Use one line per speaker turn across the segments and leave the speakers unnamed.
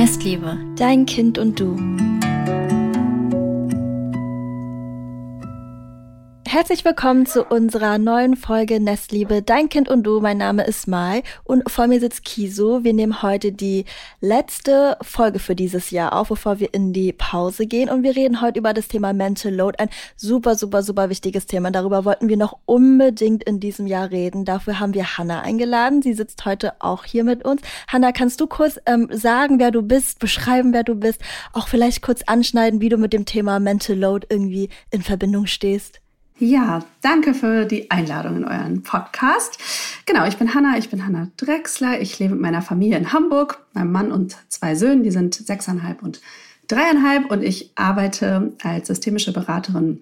Nestliebe, dein Kind und du. Herzlich willkommen zu unserer neuen Folge Nestliebe, dein Kind und du. Mein Name ist Mai und vor mir sitzt Kiso. Wir nehmen heute die letzte Folge für dieses Jahr auf, bevor wir in die Pause gehen. Und wir reden heute über das Thema Mental Load. Ein super, super, super wichtiges Thema. Darüber wollten wir noch unbedingt in diesem Jahr reden. Dafür haben wir Hanna eingeladen. Sie sitzt heute auch hier mit uns. Hanna, kannst du kurz ähm, sagen, wer du bist, beschreiben, wer du bist, auch vielleicht kurz anschneiden, wie du mit dem Thema Mental Load irgendwie in Verbindung stehst?
Ja, danke für die Einladung in euren Podcast. Genau, ich bin Hanna, ich bin Hanna Drexler. Ich lebe mit meiner Familie in Hamburg, meinem Mann und zwei Söhnen, die sind sechseinhalb und dreieinhalb und ich arbeite als systemische Beraterin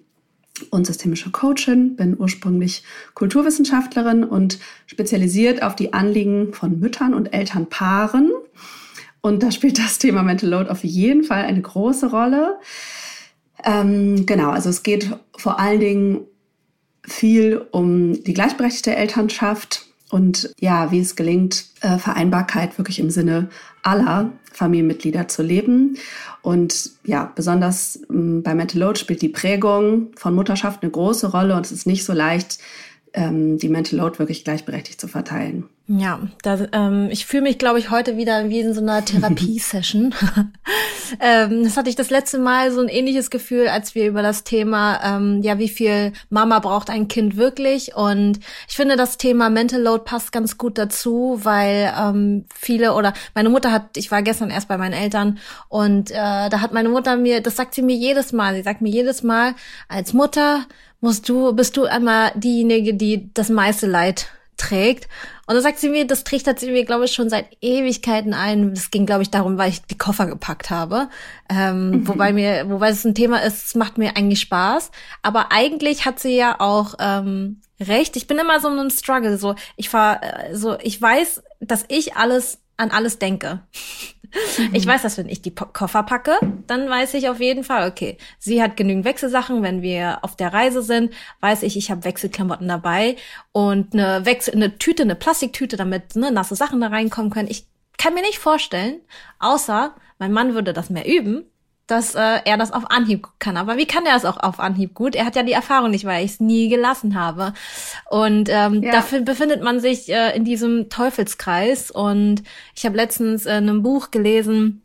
und systemische Coachin, bin ursprünglich Kulturwissenschaftlerin und spezialisiert auf die Anliegen von Müttern und Elternpaaren. Und da spielt das Thema Mental Load auf jeden Fall eine große Rolle. Ähm, genau, also es geht vor allen Dingen viel um die gleichberechtigte Elternschaft und ja, wie es gelingt, äh, Vereinbarkeit wirklich im Sinne aller Familienmitglieder zu leben. Und ja, besonders ähm, bei Mental Load spielt die Prägung von Mutterschaft eine große Rolle und es ist nicht so leicht, die Mental Load wirklich gleichberechtigt zu verteilen.
Ja, da, ähm, ich fühle mich, glaube ich, heute wieder wie in so einer Therapiesession. ähm, das hatte ich das letzte Mal so ein ähnliches Gefühl, als wir über das Thema, ähm, ja, wie viel Mama braucht ein Kind wirklich. Und ich finde, das Thema Mental Load passt ganz gut dazu, weil ähm, viele oder meine Mutter hat, ich war gestern erst bei meinen Eltern und äh, da hat meine Mutter mir, das sagt sie mir jedes Mal, sie sagt mir jedes Mal, als Mutter musst du, bist du einmal diejenige, die das meiste Leid trägt. Und da sagt sie mir, das trichtert sie mir, glaube ich, schon seit Ewigkeiten ein. Das ging, glaube ich, darum, weil ich die Koffer gepackt habe. Ähm, mhm. Wobei mir, wobei es ein Thema ist, es macht mir eigentlich Spaß. Aber eigentlich hat sie ja auch ähm, recht. Ich bin immer so in einem Struggle. So, ich fahr, äh, so, ich weiß, dass ich alles an alles denke. Ich weiß, dass wenn ich die Koffer packe, dann weiß ich auf jeden Fall, okay, sie hat genügend Wechselsachen. Wenn wir auf der Reise sind, weiß ich, ich habe Wechselklamotten dabei und eine Wechsel, eine Tüte, eine Plastiktüte, damit ne, nasse Sachen da reinkommen können. Ich kann mir nicht vorstellen, außer mein Mann würde das mehr üben, dass äh, er das auf Anhieb kann. Aber wie kann er es auch auf Anhieb gut? Er hat ja die Erfahrung nicht, weil ich es nie gelassen habe. Und ähm, ja. dafür befindet man sich äh, in diesem Teufelskreis. Und ich habe letztens äh, in einem Buch gelesen,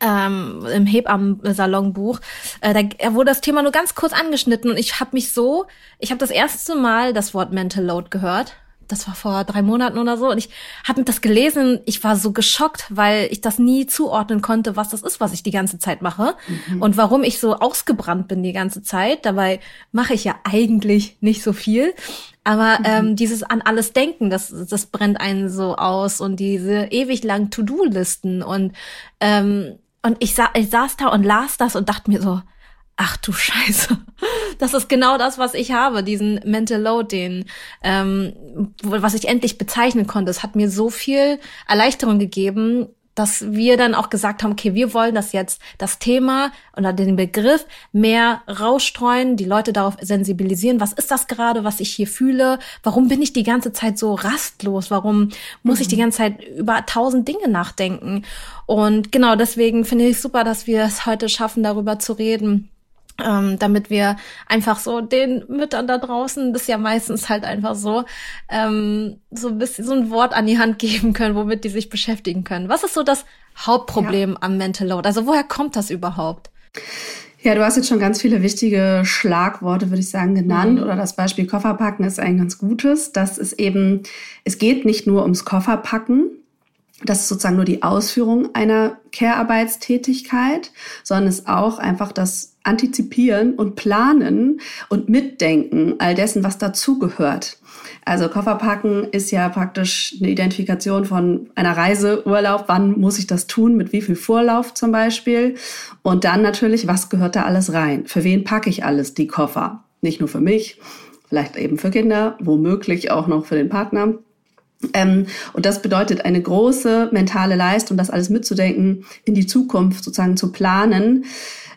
ähm, im Hebammen-Salonbuch, äh, da wurde das Thema nur ganz kurz angeschnitten und ich habe mich so, ich habe das erste Mal das Wort Mental Load gehört das war vor drei Monaten oder so. Und ich habe das gelesen. Ich war so geschockt, weil ich das nie zuordnen konnte, was das ist, was ich die ganze Zeit mache. Mhm. Und warum ich so ausgebrannt bin die ganze Zeit. Dabei mache ich ja eigentlich nicht so viel. Aber mhm. ähm, dieses an alles denken, das, das brennt einen so aus. Und diese ewig langen To-Do-Listen. Und, ähm, und ich, sa ich saß da und las das und dachte mir so, ach du Scheiße, das ist genau das, was ich habe, diesen Mental Load, den, ähm, was ich endlich bezeichnen konnte. Es hat mir so viel Erleichterung gegeben, dass wir dann auch gesagt haben, okay, wir wollen das jetzt, das Thema oder den Begriff mehr rausstreuen, die Leute darauf sensibilisieren, was ist das gerade, was ich hier fühle, warum bin ich die ganze Zeit so rastlos, warum muss mhm. ich die mhm. ganze Zeit über tausend Dinge nachdenken. Und genau deswegen finde ich super, dass wir es heute schaffen, darüber zu reden ähm, damit wir einfach so den Müttern da draußen, das ist ja meistens halt einfach so, ähm, so ein bisschen so ein Wort an die Hand geben können, womit die sich beschäftigen können. Was ist so das Hauptproblem ja. am Mental Load? Also woher kommt das überhaupt?
Ja, du hast jetzt schon ganz viele wichtige Schlagworte, würde ich sagen, genannt. Mhm. Oder das Beispiel Kofferpacken ist ein ganz gutes. Das ist eben, es geht nicht nur ums Kofferpacken, das ist sozusagen nur die Ausführung einer Care-Arbeitstätigkeit, sondern es ist auch einfach das Antizipieren und Planen und Mitdenken all dessen, was dazugehört. Also Kofferpacken ist ja praktisch eine Identifikation von einer Reise, Urlaub. Wann muss ich das tun? Mit wie viel Vorlauf zum Beispiel? Und dann natürlich, was gehört da alles rein? Für wen packe ich alles die Koffer? Nicht nur für mich, vielleicht eben für Kinder, womöglich auch noch für den Partner. Ähm, und das bedeutet eine große mentale Leistung, das alles mitzudenken, in die Zukunft sozusagen zu planen.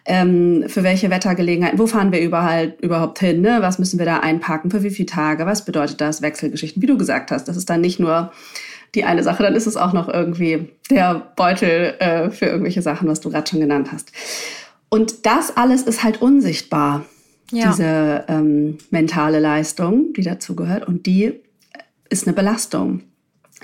Ähm, für welche Wettergelegenheiten, wo fahren wir überall, überhaupt hin, ne? was müssen wir da einpacken, für wie viele Tage, was bedeutet das, Wechselgeschichten, wie du gesagt hast. Das ist dann nicht nur die eine Sache, dann ist es auch noch irgendwie der Beutel äh, für irgendwelche Sachen, was du gerade schon genannt hast. Und das alles ist halt unsichtbar, ja. diese ähm, mentale Leistung, die dazugehört. Und die ist eine Belastung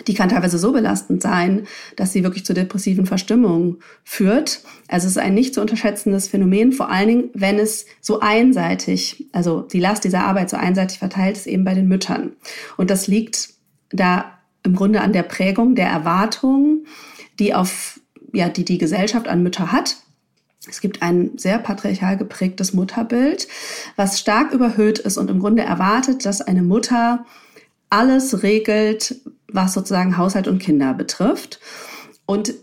die kann teilweise so belastend sein, dass sie wirklich zu depressiven Verstimmungen führt. Also es ist ein nicht zu unterschätzendes Phänomen, vor allen Dingen, wenn es so einseitig, also die Last dieser Arbeit so einseitig verteilt ist, eben bei den Müttern. Und das liegt da im Grunde an der Prägung der Erwartungen, die auf, ja, die die Gesellschaft an Mütter hat. Es gibt ein sehr patriarchal geprägtes Mutterbild, was stark überhöht ist und im Grunde erwartet, dass eine Mutter alles regelt, was sozusagen Haushalt und Kinder betrifft. Und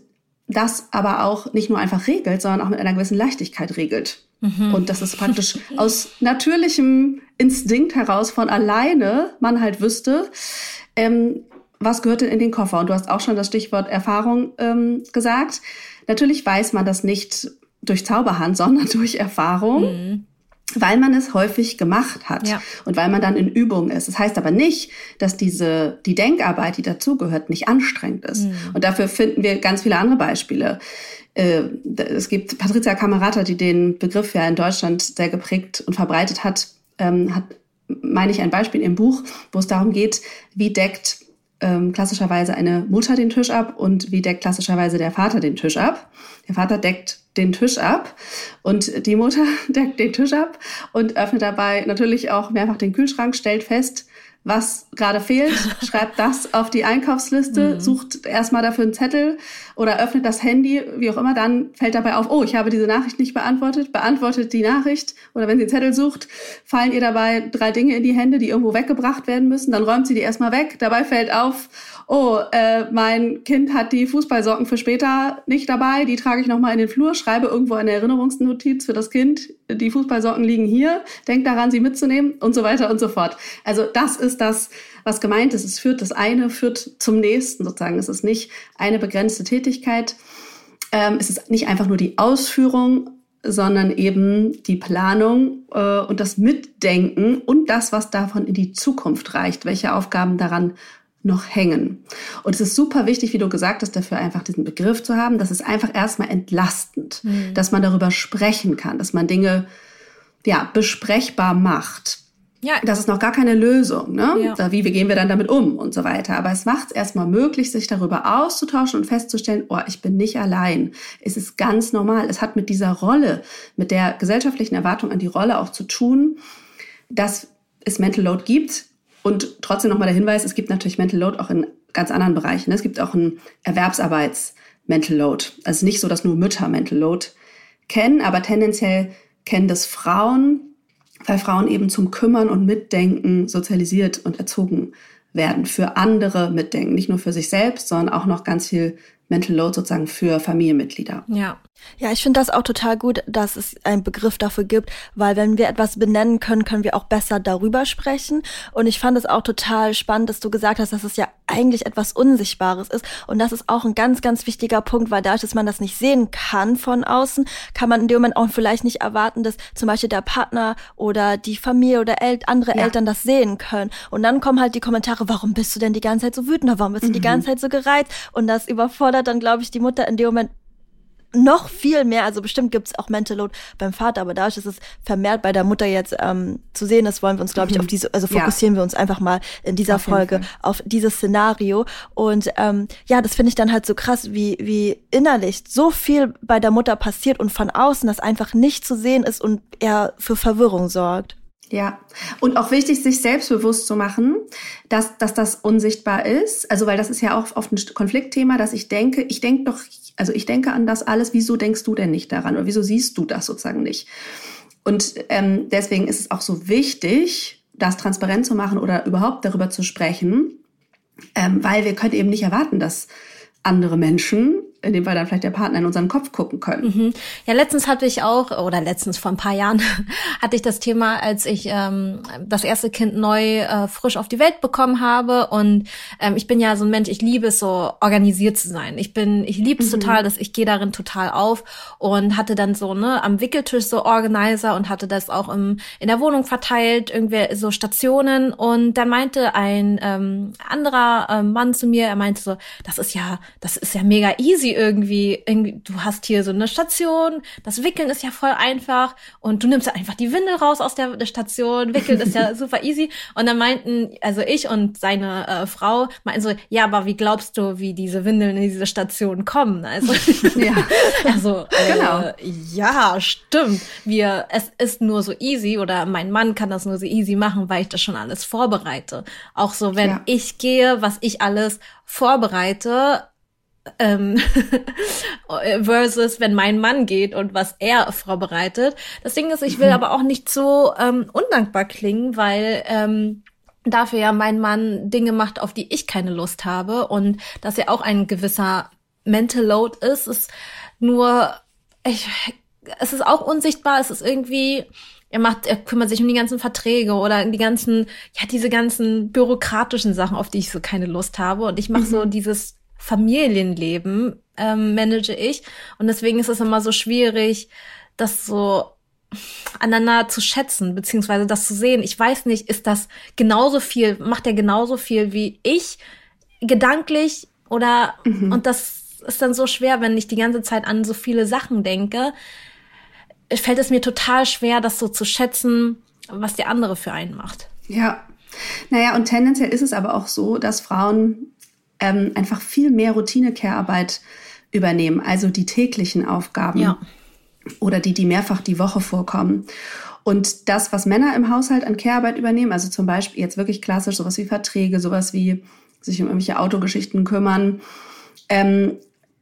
das aber auch nicht nur einfach regelt, sondern auch mit einer gewissen Leichtigkeit regelt. Mhm. Und das ist praktisch aus natürlichem Instinkt heraus von alleine man halt wüsste, ähm, was gehört denn in den Koffer. Und du hast auch schon das Stichwort Erfahrung ähm, gesagt. Natürlich weiß man das nicht durch Zauberhand, sondern durch Erfahrung. Mhm weil man es häufig gemacht hat ja. und weil man dann in Übung ist. Das heißt aber nicht, dass diese die Denkarbeit, die dazugehört, nicht anstrengend ist. Mhm. Und dafür finden wir ganz viele andere Beispiele. Äh, es gibt Patricia Camerata, die den Begriff ja in Deutschland sehr geprägt und verbreitet hat, ähm, hat meine ich ein Beispiel im Buch, wo es darum geht, wie deckt ähm, klassischerweise eine Mutter den Tisch ab und wie deckt klassischerweise der Vater den Tisch ab. Der Vater deckt den Tisch ab und die Mutter deckt den Tisch ab und öffnet dabei natürlich auch mehrfach den Kühlschrank, stellt fest, was gerade fehlt, schreibt das auf die Einkaufsliste, mhm. sucht erstmal dafür einen Zettel oder öffnet das Handy, wie auch immer, dann fällt dabei auf, oh, ich habe diese Nachricht nicht beantwortet, beantwortet die Nachricht oder wenn sie einen Zettel sucht, fallen ihr dabei drei Dinge in die Hände, die irgendwo weggebracht werden müssen, dann räumt sie die erstmal weg, dabei fällt auf, oh, äh, mein Kind hat die Fußballsocken für später nicht dabei, die trage ich nochmal in den Flur, schreibe irgendwo eine Erinnerungsnotiz für das Kind, die Fußballsocken liegen hier, denk daran, sie mitzunehmen und so weiter und so fort. Also das ist das, was gemeint ist. Es führt das eine, führt zum nächsten sozusagen. Es ist nicht eine begrenzte Tätigkeit. Ähm, es ist nicht einfach nur die Ausführung, sondern eben die Planung äh, und das Mitdenken und das, was davon in die Zukunft reicht, welche Aufgaben daran noch hängen. Und es ist super wichtig, wie du gesagt hast, dafür einfach diesen Begriff zu haben. Das ist einfach erstmal entlastend, mhm. dass man darüber sprechen kann, dass man Dinge ja besprechbar macht. Ja. Das ist noch gar keine Lösung, ne? Ja. Wie, wie gehen wir dann damit um und so weiter. Aber es macht es erstmal möglich, sich darüber auszutauschen und festzustellen, oh, ich bin nicht allein. Es ist ganz normal. Es hat mit dieser Rolle, mit der gesellschaftlichen Erwartung an die Rolle auch zu tun, dass es Mental Load gibt, und trotzdem nochmal der Hinweis, es gibt natürlich Mental Load auch in ganz anderen Bereichen. Es gibt auch ein Erwerbsarbeits-Mental Load. Also nicht so, dass nur Mütter Mental Load kennen, aber tendenziell kennen das Frauen, weil Frauen eben zum Kümmern und Mitdenken sozialisiert und erzogen werden. Für andere mitdenken, nicht nur für sich selbst, sondern auch noch ganz viel Mental Load sozusagen für Familienmitglieder.
Ja. Ja, ich finde das auch total gut, dass es einen Begriff dafür gibt, weil wenn wir etwas benennen können, können wir auch besser darüber sprechen. Und ich fand es auch total spannend, dass du gesagt hast, dass es ja eigentlich etwas Unsichtbares ist. Und das ist auch ein ganz, ganz wichtiger Punkt, weil dadurch, dass man das nicht sehen kann von außen, kann man in dem Moment auch vielleicht nicht erwarten, dass zum Beispiel der Partner oder die Familie oder El andere ja. Eltern das sehen können. Und dann kommen halt die Kommentare, warum bist du denn die ganze Zeit so wütend? Warum bist du mhm. die ganze Zeit so gereizt? Und das überfordert fordert dann, glaube ich, die Mutter in dem Moment noch viel mehr, also bestimmt gibt es auch Mental Load beim Vater, aber dadurch ist es vermehrt bei der Mutter jetzt ähm, zu sehen, das wollen wir uns, glaube ich, mhm. auf diese, also fokussieren ja. wir uns einfach mal in dieser auf Folge auf dieses Szenario. Und ähm, ja, das finde ich dann halt so krass, wie, wie innerlich so viel bei der Mutter passiert und von außen das einfach nicht zu sehen ist und eher für Verwirrung sorgt.
Ja, und auch wichtig, sich selbstbewusst zu machen, dass, dass das unsichtbar ist. Also, weil das ist ja auch oft ein Konfliktthema, dass ich denke, ich denke doch, also ich denke an das alles, wieso denkst du denn nicht daran oder wieso siehst du das sozusagen nicht? Und ähm, deswegen ist es auch so wichtig, das transparent zu machen oder überhaupt darüber zu sprechen, ähm, weil wir können eben nicht erwarten, dass andere Menschen in dem Fall dann vielleicht der Partner in unseren Kopf gucken können.
Mhm. Ja, letztens hatte ich auch, oder letztens vor ein paar Jahren, hatte ich das Thema, als ich ähm, das erste Kind neu äh, frisch auf die Welt bekommen habe. Und ähm, ich bin ja so ein Mensch, ich liebe es so organisiert zu sein. Ich bin, ich liebe es mhm. total, dass ich gehe darin total auf und hatte dann so ne am Wickeltisch so Organizer und hatte das auch im, in der Wohnung verteilt, irgendwie so Stationen. Und dann meinte ein ähm, anderer äh, Mann zu mir, er meinte so, das ist ja, das ist ja mega easy irgendwie. irgendwie. Du hast hier so eine Station, das Wickeln ist ja voll einfach und du nimmst ja einfach die Windel raus aus der, der Station, Wickeln ist ja super easy. Und dann meinten, also ich und seine äh, Frau meinten so, ja, aber wie glaubst du, wie diese Windeln in diese Station kommen? Also, ja. also äh, genau. ja, stimmt. Wir, es ist nur so easy oder mein Mann kann das nur so easy machen, weil ich das schon alles vorbereite. Auch so, wenn ja. ich gehe, was ich alles vorbereite, ähm, versus wenn mein Mann geht und was er vorbereitet. Das Ding ist, ich will mhm. aber auch nicht so ähm, undankbar klingen, weil ähm, dafür ja mein Mann Dinge macht, auf die ich keine Lust habe und dass er auch ein gewisser Mental Load ist, ist nur, ich, es ist auch unsichtbar, es ist irgendwie, er macht, er kümmert sich um die ganzen Verträge oder die ganzen, ja, diese ganzen bürokratischen Sachen, auf die ich so keine Lust habe. Und ich mache mhm. so dieses Familienleben, ähm, manage ich. Und deswegen ist es immer so schwierig, das so aneinander zu schätzen, beziehungsweise das zu sehen. Ich weiß nicht, ist das genauso viel, macht er genauso viel wie ich, gedanklich oder, mhm. und das ist dann so schwer, wenn ich die ganze Zeit an so viele Sachen denke fällt es mir total schwer, das so zu schätzen, was der andere für einen macht.
Ja. Naja, und tendenziell ist es aber auch so, dass Frauen ähm, einfach viel mehr Routine-Care-Arbeit übernehmen, also die täglichen Aufgaben ja. oder die, die mehrfach die Woche vorkommen. Und das, was Männer im Haushalt an Care-Arbeit übernehmen, also zum Beispiel jetzt wirklich klassisch sowas wie Verträge, sowas wie sich um irgendwelche Autogeschichten kümmern, ähm,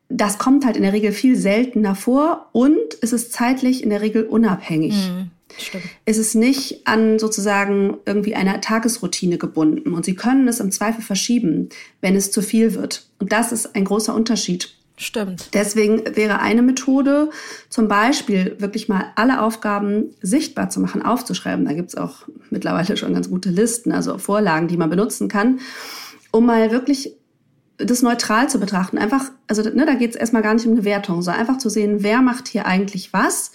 das kommt halt in der Regel viel seltener vor und es ist zeitlich in der Regel unabhängig. Mhm, stimmt. Es ist nicht an sozusagen irgendwie einer Tagesroutine gebunden und Sie können es im Zweifel verschieben, wenn es zu viel wird. Und das ist ein großer Unterschied.
Stimmt.
Deswegen wäre eine Methode, zum Beispiel wirklich mal alle Aufgaben sichtbar zu machen, aufzuschreiben. Da gibt es auch mittlerweile schon ganz gute Listen, also Vorlagen, die man benutzen kann, um mal wirklich das neutral zu betrachten. Einfach, also ne, da geht es erstmal gar nicht um eine Wertung, sondern einfach zu sehen, wer macht hier eigentlich was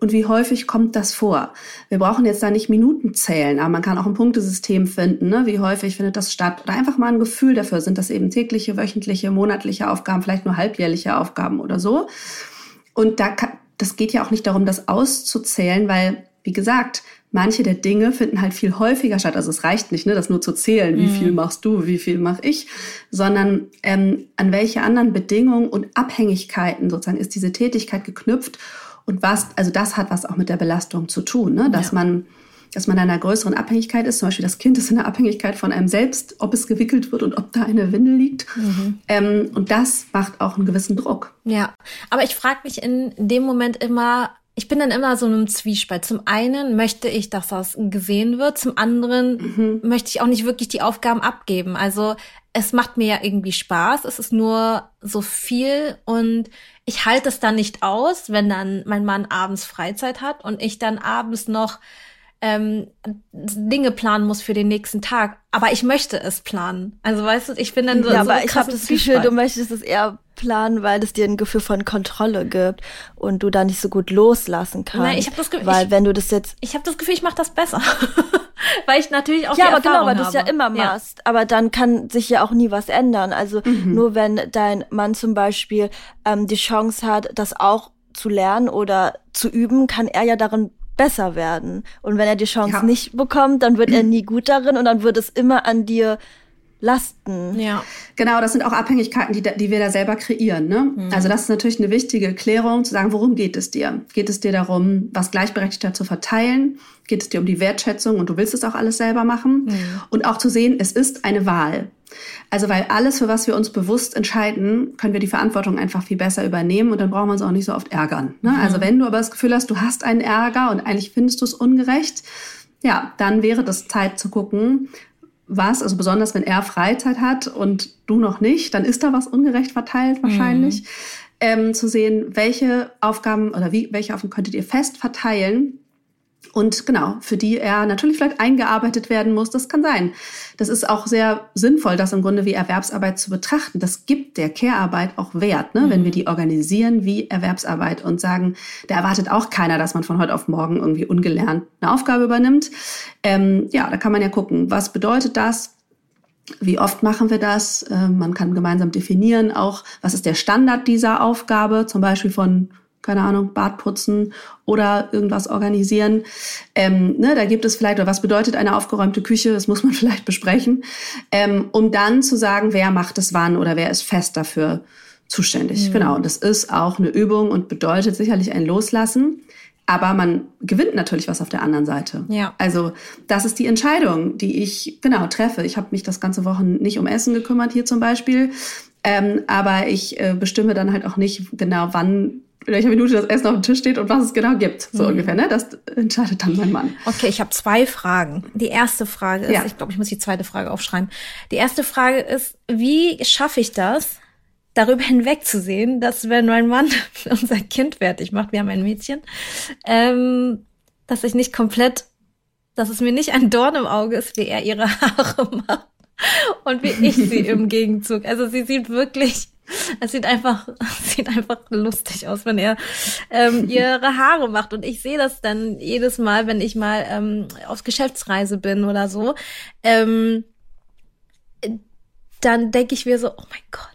und wie häufig kommt das vor. Wir brauchen jetzt da nicht Minuten zählen, aber man kann auch ein Punktesystem finden, ne? wie häufig findet das statt. Oder einfach mal ein Gefühl dafür, sind das eben tägliche, wöchentliche, monatliche Aufgaben, vielleicht nur halbjährliche Aufgaben oder so. Und da kann, das geht ja auch nicht darum, das auszuzählen, weil, wie gesagt, manche der Dinge finden halt viel häufiger statt. Also es reicht nicht, ne, das nur zu zählen, wie mhm. viel machst du, wie viel mache ich, sondern ähm, an welche anderen Bedingungen und Abhängigkeiten sozusagen ist diese Tätigkeit geknüpft und was, also das hat was auch mit der Belastung zu tun, ne, dass ja. man dass man in einer größeren Abhängigkeit ist. Zum Beispiel das Kind ist in der Abhängigkeit von einem selbst, ob es gewickelt wird und ob da eine Windel liegt. Mhm. Ähm, und das macht auch einen gewissen Druck.
Ja, aber ich frage mich in dem Moment immer, ich bin dann immer so in einem Zwiespalt. Zum einen möchte ich, dass das gesehen wird, zum anderen mhm. möchte ich auch nicht wirklich die Aufgaben abgeben. Also es macht mir ja irgendwie Spaß, es ist nur so viel und ich halte es dann nicht aus, wenn dann mein Mann abends Freizeit hat und ich dann abends noch ähm, Dinge planen muss für den nächsten Tag. Aber ich möchte es planen. Also weißt du, ich bin dann so.
Ja, so aber ich habe das Gefühl, du möchtest es eher planen, weil es dir ein Gefühl von Kontrolle gibt und du da nicht so gut loslassen kannst. Nein,
ich habe das Gefühl,
weil ich, wenn du das jetzt,
ich habe das Gefühl, ich mache das besser, weil ich natürlich auch
ja,
aber
genau, weil du es ja immer machst. Ja. Aber dann kann sich ja auch nie was ändern. Also mhm. nur wenn dein Mann zum Beispiel ähm, die Chance hat, das auch zu lernen oder zu üben, kann er ja darin besser werden. Und wenn er die Chance ja. nicht bekommt, dann wird er nie gut darin und dann wird es immer an dir lasten.
Ja. Genau, das sind auch Abhängigkeiten, die, die wir da selber kreieren. Ne? Mhm. Also das ist natürlich eine wichtige Klärung, zu sagen, worum geht es dir? Geht es dir darum, was gleichberechtigter zu verteilen? Geht es dir um die Wertschätzung und du willst es auch alles selber machen? Mhm. Und auch zu sehen, es ist eine Wahl. Also weil alles, für was wir uns bewusst entscheiden, können wir die Verantwortung einfach viel besser übernehmen und dann brauchen wir uns auch nicht so oft ärgern. Ne? Mhm. Also wenn du aber das Gefühl hast, du hast einen Ärger und eigentlich findest du es ungerecht, ja, dann wäre das Zeit zu gucken, was, also besonders wenn er Freizeit hat und du noch nicht, dann ist da was ungerecht verteilt wahrscheinlich. Mhm. ähm, zu sehen, welche Aufgaben oder wie, welche Aufgaben könntet ihr fest verteilen und genau, für die er natürlich vielleicht eingearbeitet werden muss, das kann sein. Das ist auch sehr sinnvoll, das im Grunde wie Erwerbsarbeit zu betrachten. Das gibt der Care-Arbeit auch Wert, ne? Mhm. wenn wir die organisieren wie Erwerbsarbeit und sagen, da erwartet auch keiner, dass man von heute auf morgen irgendwie ungelernt eine Aufgabe übernimmt. Ähm, ja, da kann man ja gucken, was bedeutet das? Wie oft machen wir das? Äh, man kann gemeinsam definieren auch, was ist der Standard dieser Aufgabe, zum Beispiel von keine Ahnung, Bad putzen oder irgendwas organisieren. Ähm, ne, da gibt es vielleicht, oder was bedeutet eine aufgeräumte Küche, das muss man vielleicht besprechen, ähm, um dann zu sagen, wer macht es wann oder wer ist fest dafür zuständig. Mhm. Genau, und das ist auch eine Übung und bedeutet sicherlich ein Loslassen. Aber man gewinnt natürlich was auf der anderen Seite.
Ja.
Also das ist die Entscheidung, die ich genau treffe. Ich habe mich das ganze Wochen nicht um Essen gekümmert hier zum Beispiel, ähm, aber ich äh, bestimme dann halt auch nicht genau, wann in welcher Minute das Essen auf dem Tisch steht und was es genau gibt. So mhm. ungefähr, ne? Das entscheidet dann mein Mann.
Okay, ich habe zwei Fragen. Die erste Frage ist, ja. ich glaube, ich muss die zweite Frage aufschreiben. Die erste Frage ist, wie schaffe ich das, darüber hinwegzusehen, dass wenn mein Mann unser Kind fertig macht, wir haben ein Mädchen, ähm, dass ich nicht komplett, dass es mir nicht ein Dorn im Auge ist, wie er ihre Haare macht und wie ich sie im Gegenzug. Also sie sieht wirklich es sieht einfach, sieht einfach lustig aus, wenn er ähm, ihre Haare macht. Und ich sehe das dann jedes Mal, wenn ich mal ähm, auf Geschäftsreise bin oder so. Ähm, dann denke ich mir so, oh mein Gott,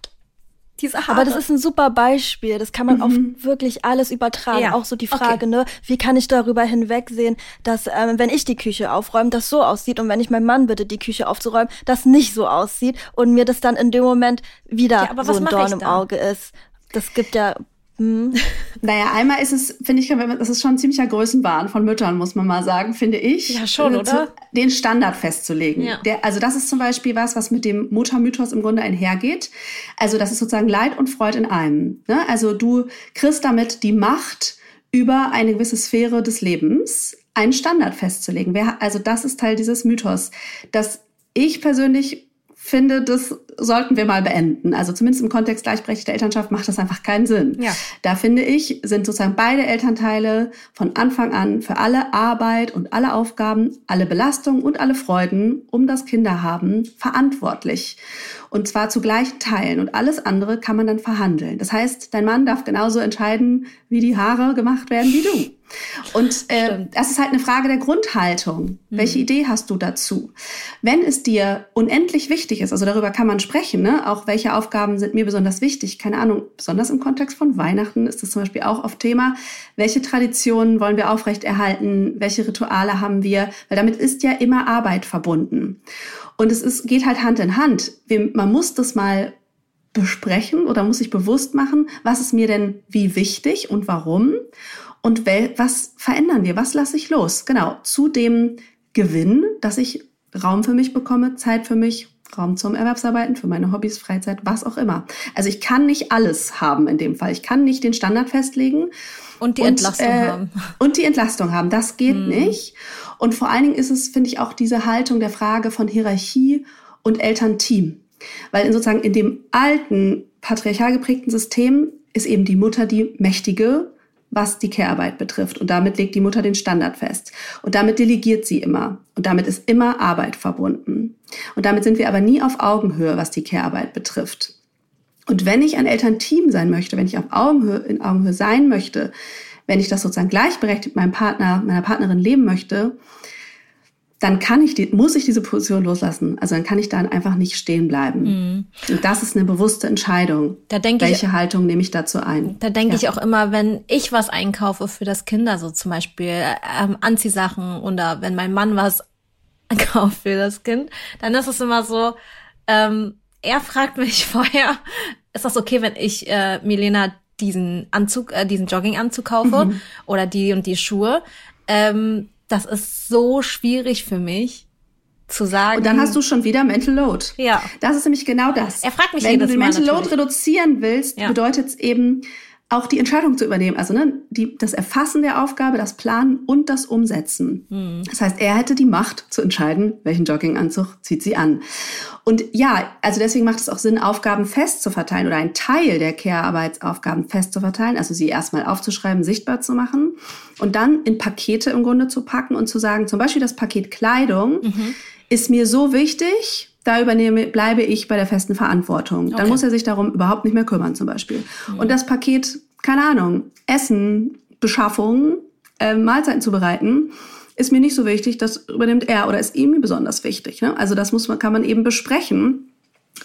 diese Haare.
Aber das ist ein super Beispiel. Das kann man mhm. auf wirklich alles übertragen. Ja. Auch so die Frage, okay. ne, wie kann ich darüber hinwegsehen, dass ähm, wenn ich die Küche aufräume, das so aussieht und wenn ich meinen Mann bitte, die Küche aufzuräumen, das nicht so aussieht und mir das dann in dem Moment wieder ja, so ein Dorn im Auge ist. Das gibt ja
hm. Naja, einmal ist es, finde ich, das ist schon ein ziemlicher Größenwahn von Müttern, muss man mal sagen, finde ich.
Ja, schon, äh, oder?
Den Standard festzulegen. Ja. Der, also das ist zum Beispiel was, was mit dem Muttermythos im Grunde einhergeht. Also das ist sozusagen Leid und Freud in einem. Ne? Also du kriegst damit die Macht über eine gewisse Sphäre des Lebens, einen Standard festzulegen. Wer, also das ist Teil dieses Mythos, dass ich persönlich finde, das sollten wir mal beenden. Also zumindest im Kontext gleichberechtigter Elternschaft macht das einfach keinen Sinn. Ja. Da finde ich, sind sozusagen beide Elternteile von Anfang an für alle Arbeit und alle Aufgaben, alle Belastungen und alle Freuden um das Kinderhaben verantwortlich. Und zwar zu gleichen Teilen. Und alles andere kann man dann verhandeln. Das heißt, dein Mann darf genauso entscheiden, wie die Haare gemacht werden wie du. Und äh, das ist halt eine Frage der Grundhaltung. Mhm. Welche Idee hast du dazu? Wenn es dir unendlich wichtig ist, also darüber kann man sprechen, ne? auch welche Aufgaben sind mir besonders wichtig, keine Ahnung, besonders im Kontext von Weihnachten ist das zum Beispiel auch oft Thema. Welche Traditionen wollen wir aufrechterhalten? Welche Rituale haben wir? Weil damit ist ja immer Arbeit verbunden. Und es ist, geht halt Hand in Hand. Wir, man muss das mal besprechen oder muss sich bewusst machen, was ist mir denn wie wichtig und warum und was verändern wir, was lasse ich los. Genau, zu dem Gewinn, dass ich Raum für mich bekomme, Zeit für mich, Raum zum Erwerbsarbeiten, für meine Hobbys, Freizeit, was auch immer. Also ich kann nicht alles haben in dem Fall. Ich kann nicht den Standard festlegen.
Und die und, Entlastung äh, haben.
Und die Entlastung haben. Das geht hm. nicht. Und vor allen Dingen ist es, finde ich, auch diese Haltung der Frage von Hierarchie und Elternteam. Weil in sozusagen in dem alten, patriarchal geprägten System ist eben die Mutter die Mächtige was die Care-Arbeit betrifft. Und damit legt die Mutter den Standard fest. Und damit delegiert sie immer. Und damit ist immer Arbeit verbunden. Und damit sind wir aber nie auf Augenhöhe, was die Care-Arbeit betrifft. Und wenn ich ein Elternteam sein möchte, wenn ich auf Augenhöhe, in Augenhöhe sein möchte, wenn ich das sozusagen gleichberechtigt meinem Partner, meiner Partnerin leben möchte, dann kann ich die, muss ich diese Position loslassen. Also dann kann ich dann einfach nicht stehen bleiben. Mhm. Und das ist eine bewusste Entscheidung.
Da denke
Welche
ich,
Haltung nehme ich dazu ein?
Da denke ja. ich auch immer, wenn ich was einkaufe für das Kind, also zum Beispiel ähm, Anziehsachen oder wenn mein Mann was einkauft für das Kind, dann ist es immer so, ähm, er fragt mich vorher, ist das okay, wenn ich äh, Milena diesen Anzug, äh, diesen Jogginganzug kaufe mhm. oder die und die Schuhe? Ähm, das ist so schwierig für mich zu sagen.
Und dann hast du schon wieder Mental Load.
Ja.
Das ist nämlich genau das.
Er fragt mich
Wenn
jedes
du den
Mal
Mental Load reduzieren willst, ja. bedeutet es eben, auch die Entscheidung zu übernehmen. Also ne, die, das Erfassen der Aufgabe, das Planen und das Umsetzen. Mhm. Das heißt, er hätte die Macht zu entscheiden, welchen Jogginganzug zieht sie an. Und ja, also deswegen macht es auch Sinn, Aufgaben fest zu verteilen oder einen Teil der Care-Arbeitsaufgaben fest zu verteilen. Also sie erstmal aufzuschreiben, sichtbar zu machen und dann in Pakete im Grunde zu packen und zu sagen, zum Beispiel das Paket Kleidung mhm. ist mir so wichtig, da übernehme, bleibe ich bei der festen Verantwortung. Okay. Dann muss er sich darum überhaupt nicht mehr kümmern, zum Beispiel. Mhm. Und das Paket, keine Ahnung, Essen, Beschaffung, äh, Mahlzeiten zubereiten, ist mir nicht so wichtig, das übernimmt er oder ist ihm besonders wichtig. Ne? Also das muss man, kann man eben besprechen.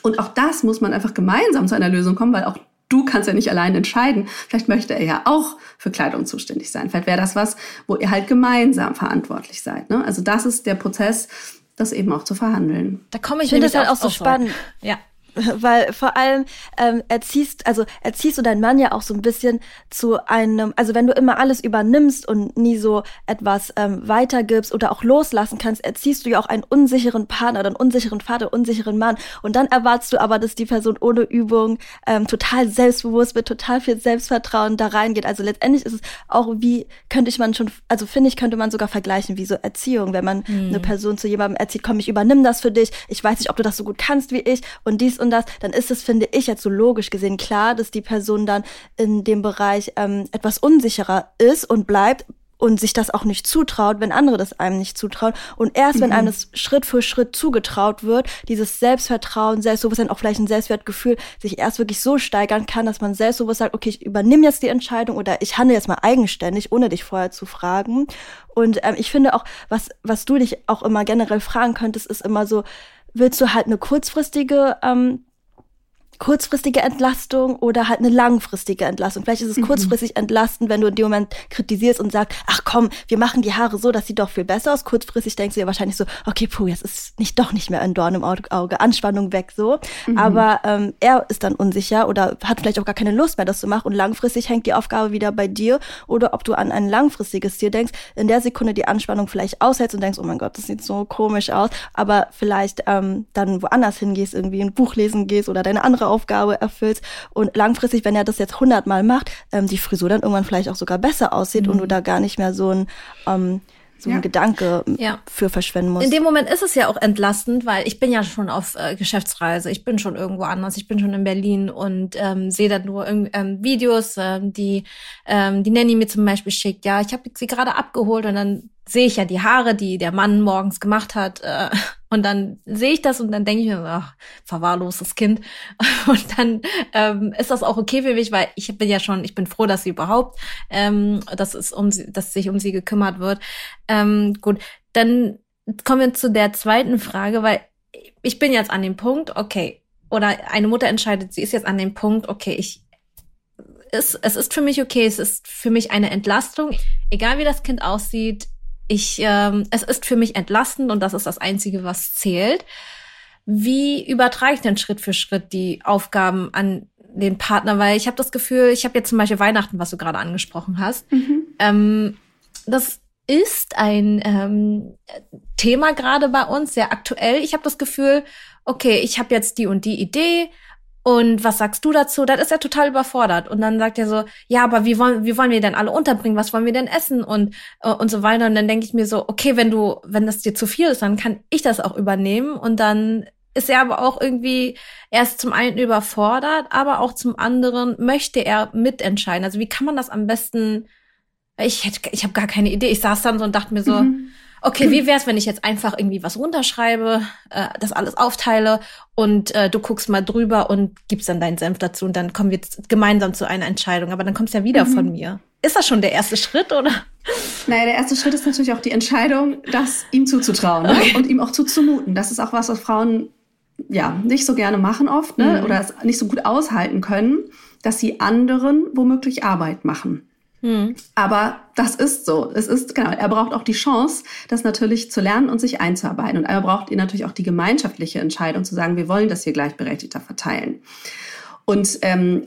Und auch das muss man einfach gemeinsam zu einer Lösung kommen, weil auch du kannst ja nicht allein entscheiden. Vielleicht möchte er ja auch für Kleidung zuständig sein. Vielleicht wäre das was, wo ihr halt gemeinsam verantwortlich seid. Ne? Also das ist der Prozess, das eben auch zu verhandeln.
Da komme ich, ich finde das halt auch so spannend. Ja. Weil vor allem ähm, erziehst, also erziehst du deinen Mann ja auch so ein bisschen zu einem, also wenn du immer alles übernimmst und nie so etwas ähm, weitergibst oder auch loslassen kannst, erziehst du ja auch einen unsicheren Partner oder einen unsicheren Vater, unsicheren Mann. Und dann erwartest du aber, dass die Person ohne Übung ähm, total selbstbewusst mit total viel Selbstvertrauen da reingeht. Also letztendlich ist es auch wie, könnte ich man schon, also finde ich, könnte man sogar vergleichen wie so Erziehung, wenn man mhm. eine Person zu jemandem erzieht, komm, ich übernimm das für dich, ich weiß nicht, ob du das so gut kannst wie ich und dies und das, dann ist es, finde ich, jetzt so logisch gesehen klar, dass die Person dann in dem Bereich ähm, etwas unsicherer ist und bleibt und sich das auch nicht zutraut, wenn andere das einem nicht zutrauen. Und erst, mhm. wenn einem das Schritt für Schritt zugetraut wird, dieses Selbstvertrauen, Selbstbewusstsein, auch vielleicht ein Selbstwertgefühl, sich erst wirklich so steigern kann, dass man selbstbewusst sagt, okay, ich übernehme jetzt die Entscheidung oder ich handle jetzt mal eigenständig, ohne dich vorher zu fragen. Und ähm, ich finde auch, was, was du dich auch immer generell fragen könntest, ist immer so, willst du halt eine kurzfristige ähm, kurzfristige Entlastung oder halt eine langfristige Entlastung. Vielleicht ist es mhm. kurzfristig entlastend, wenn du in dem Moment kritisierst und sagst, ach komm, wir machen die Haare so, das sieht doch viel besser aus. Kurzfristig denkst du dir wahrscheinlich so, okay, puh, jetzt ist nicht doch nicht mehr ein Dorn im Auge, Anspannung weg so. Mhm. Aber ähm, er ist dann unsicher oder hat vielleicht auch gar keine Lust mehr, das zu machen und langfristig hängt die Aufgabe wieder bei dir oder ob du an ein langfristiges Ziel denkst, in der Sekunde die Anspannung vielleicht aushältst und denkst, oh mein Gott, das sieht so komisch aus, aber vielleicht ähm, dann woanders hingehst, irgendwie ein Buch lesen gehst oder deine andere Aufgabe erfüllst und langfristig, wenn er das jetzt hundertmal macht, ähm, die Frisur dann irgendwann vielleicht auch sogar besser aussieht mhm. und du da gar nicht mehr so ein ähm, so ein ja. Gedanke ja. für verschwenden musst.
In dem Moment ist es ja auch entlastend, weil ich bin ja schon auf äh, Geschäftsreise, ich bin schon irgendwo anders, ich bin schon in Berlin und ähm, sehe dann nur ähm, Videos, ähm, die ähm, die Nanny mir zum Beispiel schickt. Ja, ich habe sie gerade abgeholt und dann sehe ich ja die Haare, die der Mann morgens gemacht hat. Äh, und dann sehe ich das und dann denke ich mir, ach, verwahrlostes Kind. Und dann ähm, ist das auch okay für mich, weil ich bin ja schon, ich bin froh, dass sie überhaupt, ähm, dass es um sie, dass sich um sie gekümmert wird. Ähm, gut, dann kommen wir zu der zweiten Frage, weil ich bin jetzt an dem Punkt, okay, oder eine Mutter entscheidet, sie ist jetzt an dem Punkt, okay, ich es, es ist für mich okay, es ist für mich eine Entlastung, egal wie das Kind aussieht, ich, ähm, es ist für mich entlastend und das ist das Einzige, was zählt. Wie übertrage ich denn Schritt für Schritt die Aufgaben an den Partner? Weil ich habe das Gefühl, ich habe jetzt zum Beispiel Weihnachten, was du gerade angesprochen hast. Mhm. Ähm, das ist ein ähm, Thema gerade bei uns, sehr aktuell. Ich habe das Gefühl, okay, ich habe jetzt die und die Idee und was sagst du dazu? Dann ist er total überfordert. Und dann sagt er so, ja, aber wie wollen, wie wollen wir denn alle unterbringen? Was wollen wir denn essen? Und, äh, und so weiter. Und dann denke ich mir so, okay, wenn du, wenn das dir zu viel ist, dann kann ich das auch übernehmen. Und dann ist er aber auch irgendwie erst zum einen überfordert, aber auch zum anderen möchte er mitentscheiden. Also wie kann man das am besten, ich hätte, ich habe gar keine Idee. Ich saß dann so und dachte mir so, mhm okay, wie wär's, wenn ich jetzt einfach irgendwie was runterschreibe, äh, das alles aufteile und äh, du guckst mal drüber und gibst dann deinen Senf dazu und dann kommen wir gemeinsam zu einer Entscheidung. Aber dann kommt's ja wieder mhm. von mir. Ist das schon der erste Schritt, oder?
Naja, der erste Schritt ist natürlich auch die Entscheidung, das ihm zuzutrauen ne? okay. und ihm auch zuzumuten. Das ist auch was, was Frauen ja nicht so gerne machen oft ne? Mhm. oder es nicht so gut aushalten können, dass sie anderen womöglich Arbeit machen. Mhm. Aber das ist so. Es ist, genau, er braucht auch die Chance, das natürlich zu lernen und sich einzuarbeiten. Und er braucht ihr natürlich auch die gemeinschaftliche Entscheidung zu sagen, wir wollen das hier gleichberechtigter verteilen. Und ähm,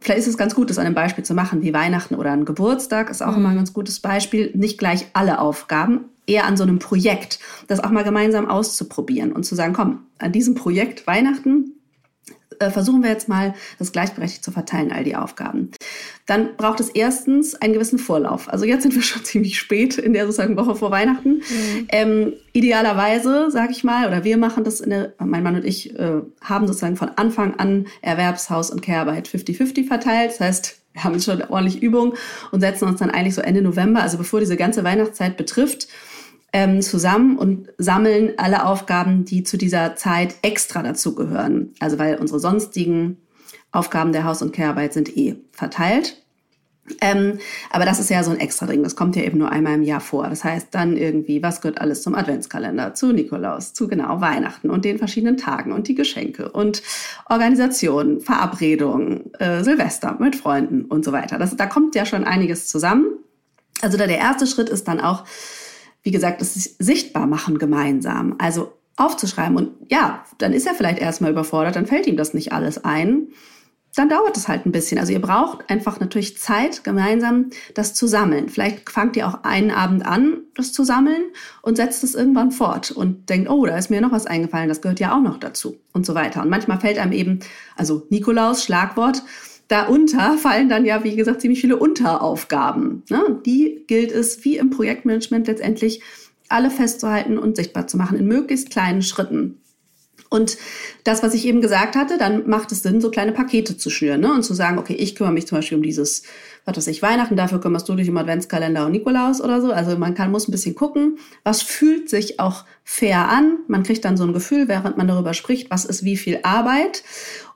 vielleicht ist es ganz gut, das an einem Beispiel zu machen, wie Weihnachten oder ein Geburtstag ist auch mhm. immer ein ganz gutes Beispiel. Nicht gleich alle Aufgaben, eher an so einem Projekt, das auch mal gemeinsam auszuprobieren und zu sagen, komm, an diesem Projekt Weihnachten äh, versuchen wir jetzt mal, das gleichberechtigt zu verteilen, all die Aufgaben. Dann braucht es erstens einen gewissen Vorlauf. Also jetzt sind wir schon ziemlich spät in der sozusagen Woche vor Weihnachten. Mhm. Ähm, idealerweise, sage ich mal, oder wir machen das in der, mein Mann und ich äh, haben sozusagen von Anfang an Erwerbshaus und Care-Arbeit 50-50 verteilt. Das heißt, wir haben schon ordentlich Übung und setzen uns dann eigentlich so Ende November, also bevor diese ganze Weihnachtszeit betrifft, ähm, zusammen und sammeln alle Aufgaben, die zu dieser Zeit extra dazugehören. Also weil unsere sonstigen Aufgaben der Haus- und Care-Arbeit sind eh verteilt. Ähm, aber das ist ja so ein extra Ding. Das kommt ja eben nur einmal im Jahr vor. Das heißt dann irgendwie, was gehört alles zum Adventskalender, zu Nikolaus, zu genau Weihnachten und den verschiedenen Tagen und die Geschenke und Organisation, Verabredungen, äh, Silvester mit Freunden und so weiter. Das, da kommt ja schon einiges zusammen. Also da der erste Schritt ist dann auch, wie gesagt, das sichtbar machen gemeinsam. Also aufzuschreiben. Und ja, dann ist er vielleicht erstmal überfordert, dann fällt ihm das nicht alles ein. Dann dauert es halt ein bisschen. Also ihr braucht einfach natürlich Zeit, gemeinsam das zu sammeln. Vielleicht fangt ihr auch einen Abend an, das zu sammeln und setzt es irgendwann fort und denkt, oh, da ist mir noch was eingefallen, das gehört ja auch noch dazu und so weiter. Und manchmal fällt einem eben, also Nikolaus, Schlagwort, Darunter fallen dann ja, wie gesagt, ziemlich viele Unteraufgaben. Ne? Die gilt es, wie im Projektmanagement letztendlich, alle festzuhalten und sichtbar zu machen in möglichst kleinen Schritten. Und das, was ich eben gesagt hatte, dann macht es Sinn, so kleine Pakete zu schnüren ne? und zu sagen, okay, ich kümmere mich zum Beispiel um dieses, was weiß ich, Weihnachten, dafür kümmerst du dich um Adventskalender und Nikolaus oder so. Also man kann, muss ein bisschen gucken, was fühlt sich auch fair an. Man kriegt dann so ein Gefühl, während man darüber spricht, was ist wie viel Arbeit.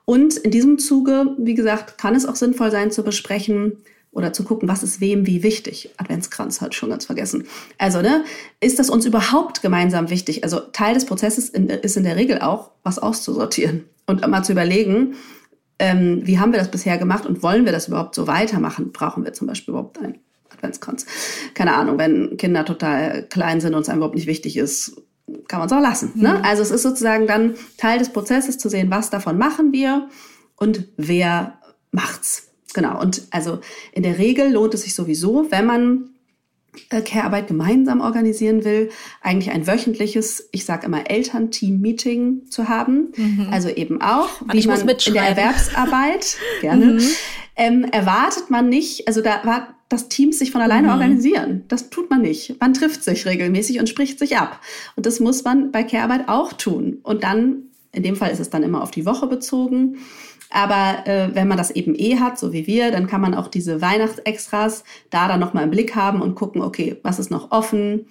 Und in diesem Zuge, wie gesagt, kann es auch sinnvoll sein zu besprechen oder zu gucken, was ist wem wie wichtig. Adventskranz hat schon ganz vergessen. Also, ne, ist das uns überhaupt gemeinsam wichtig? Also Teil des Prozesses in, ist in der Regel auch, was auszusortieren und mal zu überlegen, ähm, wie haben wir das bisher gemacht und wollen wir das überhaupt so weitermachen? Brauchen wir zum Beispiel überhaupt einen Adventskranz? Keine Ahnung, wenn Kinder total klein sind und es einem überhaupt nicht wichtig ist, kann man es auch lassen. Ne? Mhm. Also es ist sozusagen dann Teil des Prozesses zu sehen, was davon machen wir und wer macht's. Genau. Und also in der Regel lohnt es sich sowieso, wenn man Care-Arbeit gemeinsam organisieren will, eigentlich ein wöchentliches, ich sage immer Elternteam-Meeting zu haben. Mhm. Also eben auch, wie man in der Erwerbsarbeit gerne mhm. ähm, erwartet man nicht, also da war dass Teams sich von alleine mhm. organisieren. Das tut man nicht. Man trifft sich regelmäßig und spricht sich ab. Und das muss man bei Care-Arbeit auch tun. Und dann, in dem Fall ist es dann immer auf die Woche bezogen. Aber äh, wenn man das eben eh hat, so wie wir, dann kann man auch diese Weihnachtsextras da dann nochmal im Blick haben und gucken, okay, was ist noch offen?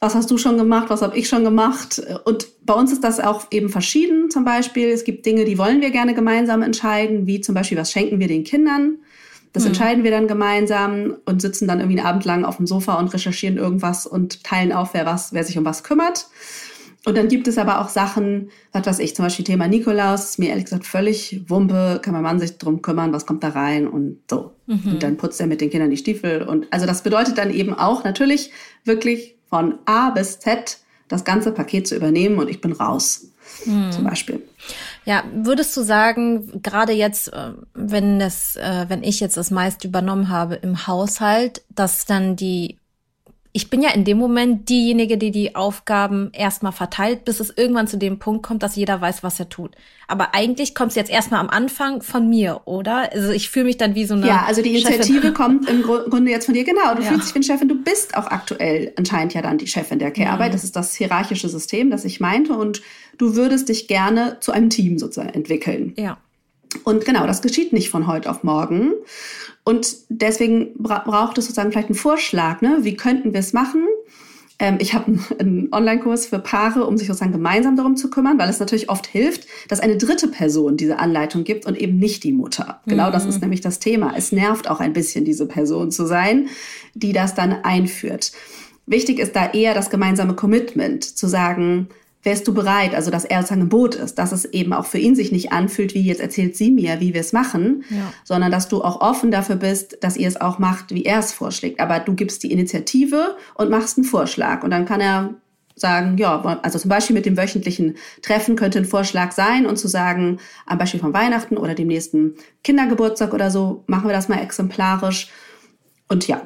Was hast du schon gemacht? Was habe ich schon gemacht? Und bei uns ist das auch eben verschieden zum Beispiel. Es gibt Dinge, die wollen wir gerne gemeinsam entscheiden, wie zum Beispiel, was schenken wir den Kindern? Das hm. entscheiden wir dann gemeinsam und sitzen dann irgendwie einen Abend lang auf dem Sofa und recherchieren irgendwas und teilen auf, wer was, wer sich um was kümmert. Und dann gibt es aber auch Sachen, was weiß ich, zum Beispiel Thema Nikolaus, ist mir ehrlich gesagt völlig Wumpe, kann mein Mann sich drum kümmern, was kommt da rein und so. Mhm. Und dann putzt er mit den Kindern die Stiefel. Und also das bedeutet dann eben auch natürlich wirklich von A bis Z das ganze Paket zu übernehmen und ich bin raus. Mhm. Zum Beispiel.
Ja, würdest du sagen, gerade jetzt, äh, wenn das, äh, wenn ich jetzt das meiste übernommen habe im Haushalt, dass dann die ich bin ja in dem Moment diejenige, die die Aufgaben erstmal verteilt, bis es irgendwann zu dem Punkt kommt, dass jeder weiß, was er tut. Aber eigentlich kommt es jetzt erstmal am Anfang von mir, oder? Also ich fühle mich dann wie so eine.
Ja, also die Initiative Chefin. kommt im Grunde jetzt von dir, genau. Du ja. fühlst dich wie eine Chefin, du bist auch aktuell anscheinend ja dann die Chefin der Care-Arbeit. Mhm. Das ist das hierarchische System, das ich meinte. Und du würdest dich gerne zu einem Team sozusagen entwickeln.
Ja.
Und genau, das geschieht nicht von heute auf morgen. Und deswegen bra braucht es sozusagen vielleicht einen Vorschlag, ne? wie könnten wir es machen? Ähm, ich habe einen, Online-Kurs für Paare, um sich sozusagen gemeinsam darum zu kümmern, weil es natürlich oft hilft, dass eine dritte Person diese Anleitung gibt und eben nicht die Mutter. Genau mhm. das ist nämlich das Thema. Es nervt auch ein bisschen, diese Person zu sein, die das dann einführt. Wichtig ist da eher das gemeinsame Commitment, zu sagen, wärst du bereit, also dass er sozusagen im Boot ist, dass es eben auch für ihn sich nicht anfühlt, wie jetzt erzählt sie mir, wie wir es machen, ja. sondern dass du auch offen dafür bist, dass ihr es auch macht, wie er es vorschlägt. Aber du gibst die Initiative und machst einen Vorschlag und dann kann er sagen, ja, also zum Beispiel mit dem wöchentlichen Treffen könnte ein Vorschlag sein und zu sagen, am Beispiel von Weihnachten oder dem nächsten Kindergeburtstag oder so, machen wir das mal exemplarisch und ja,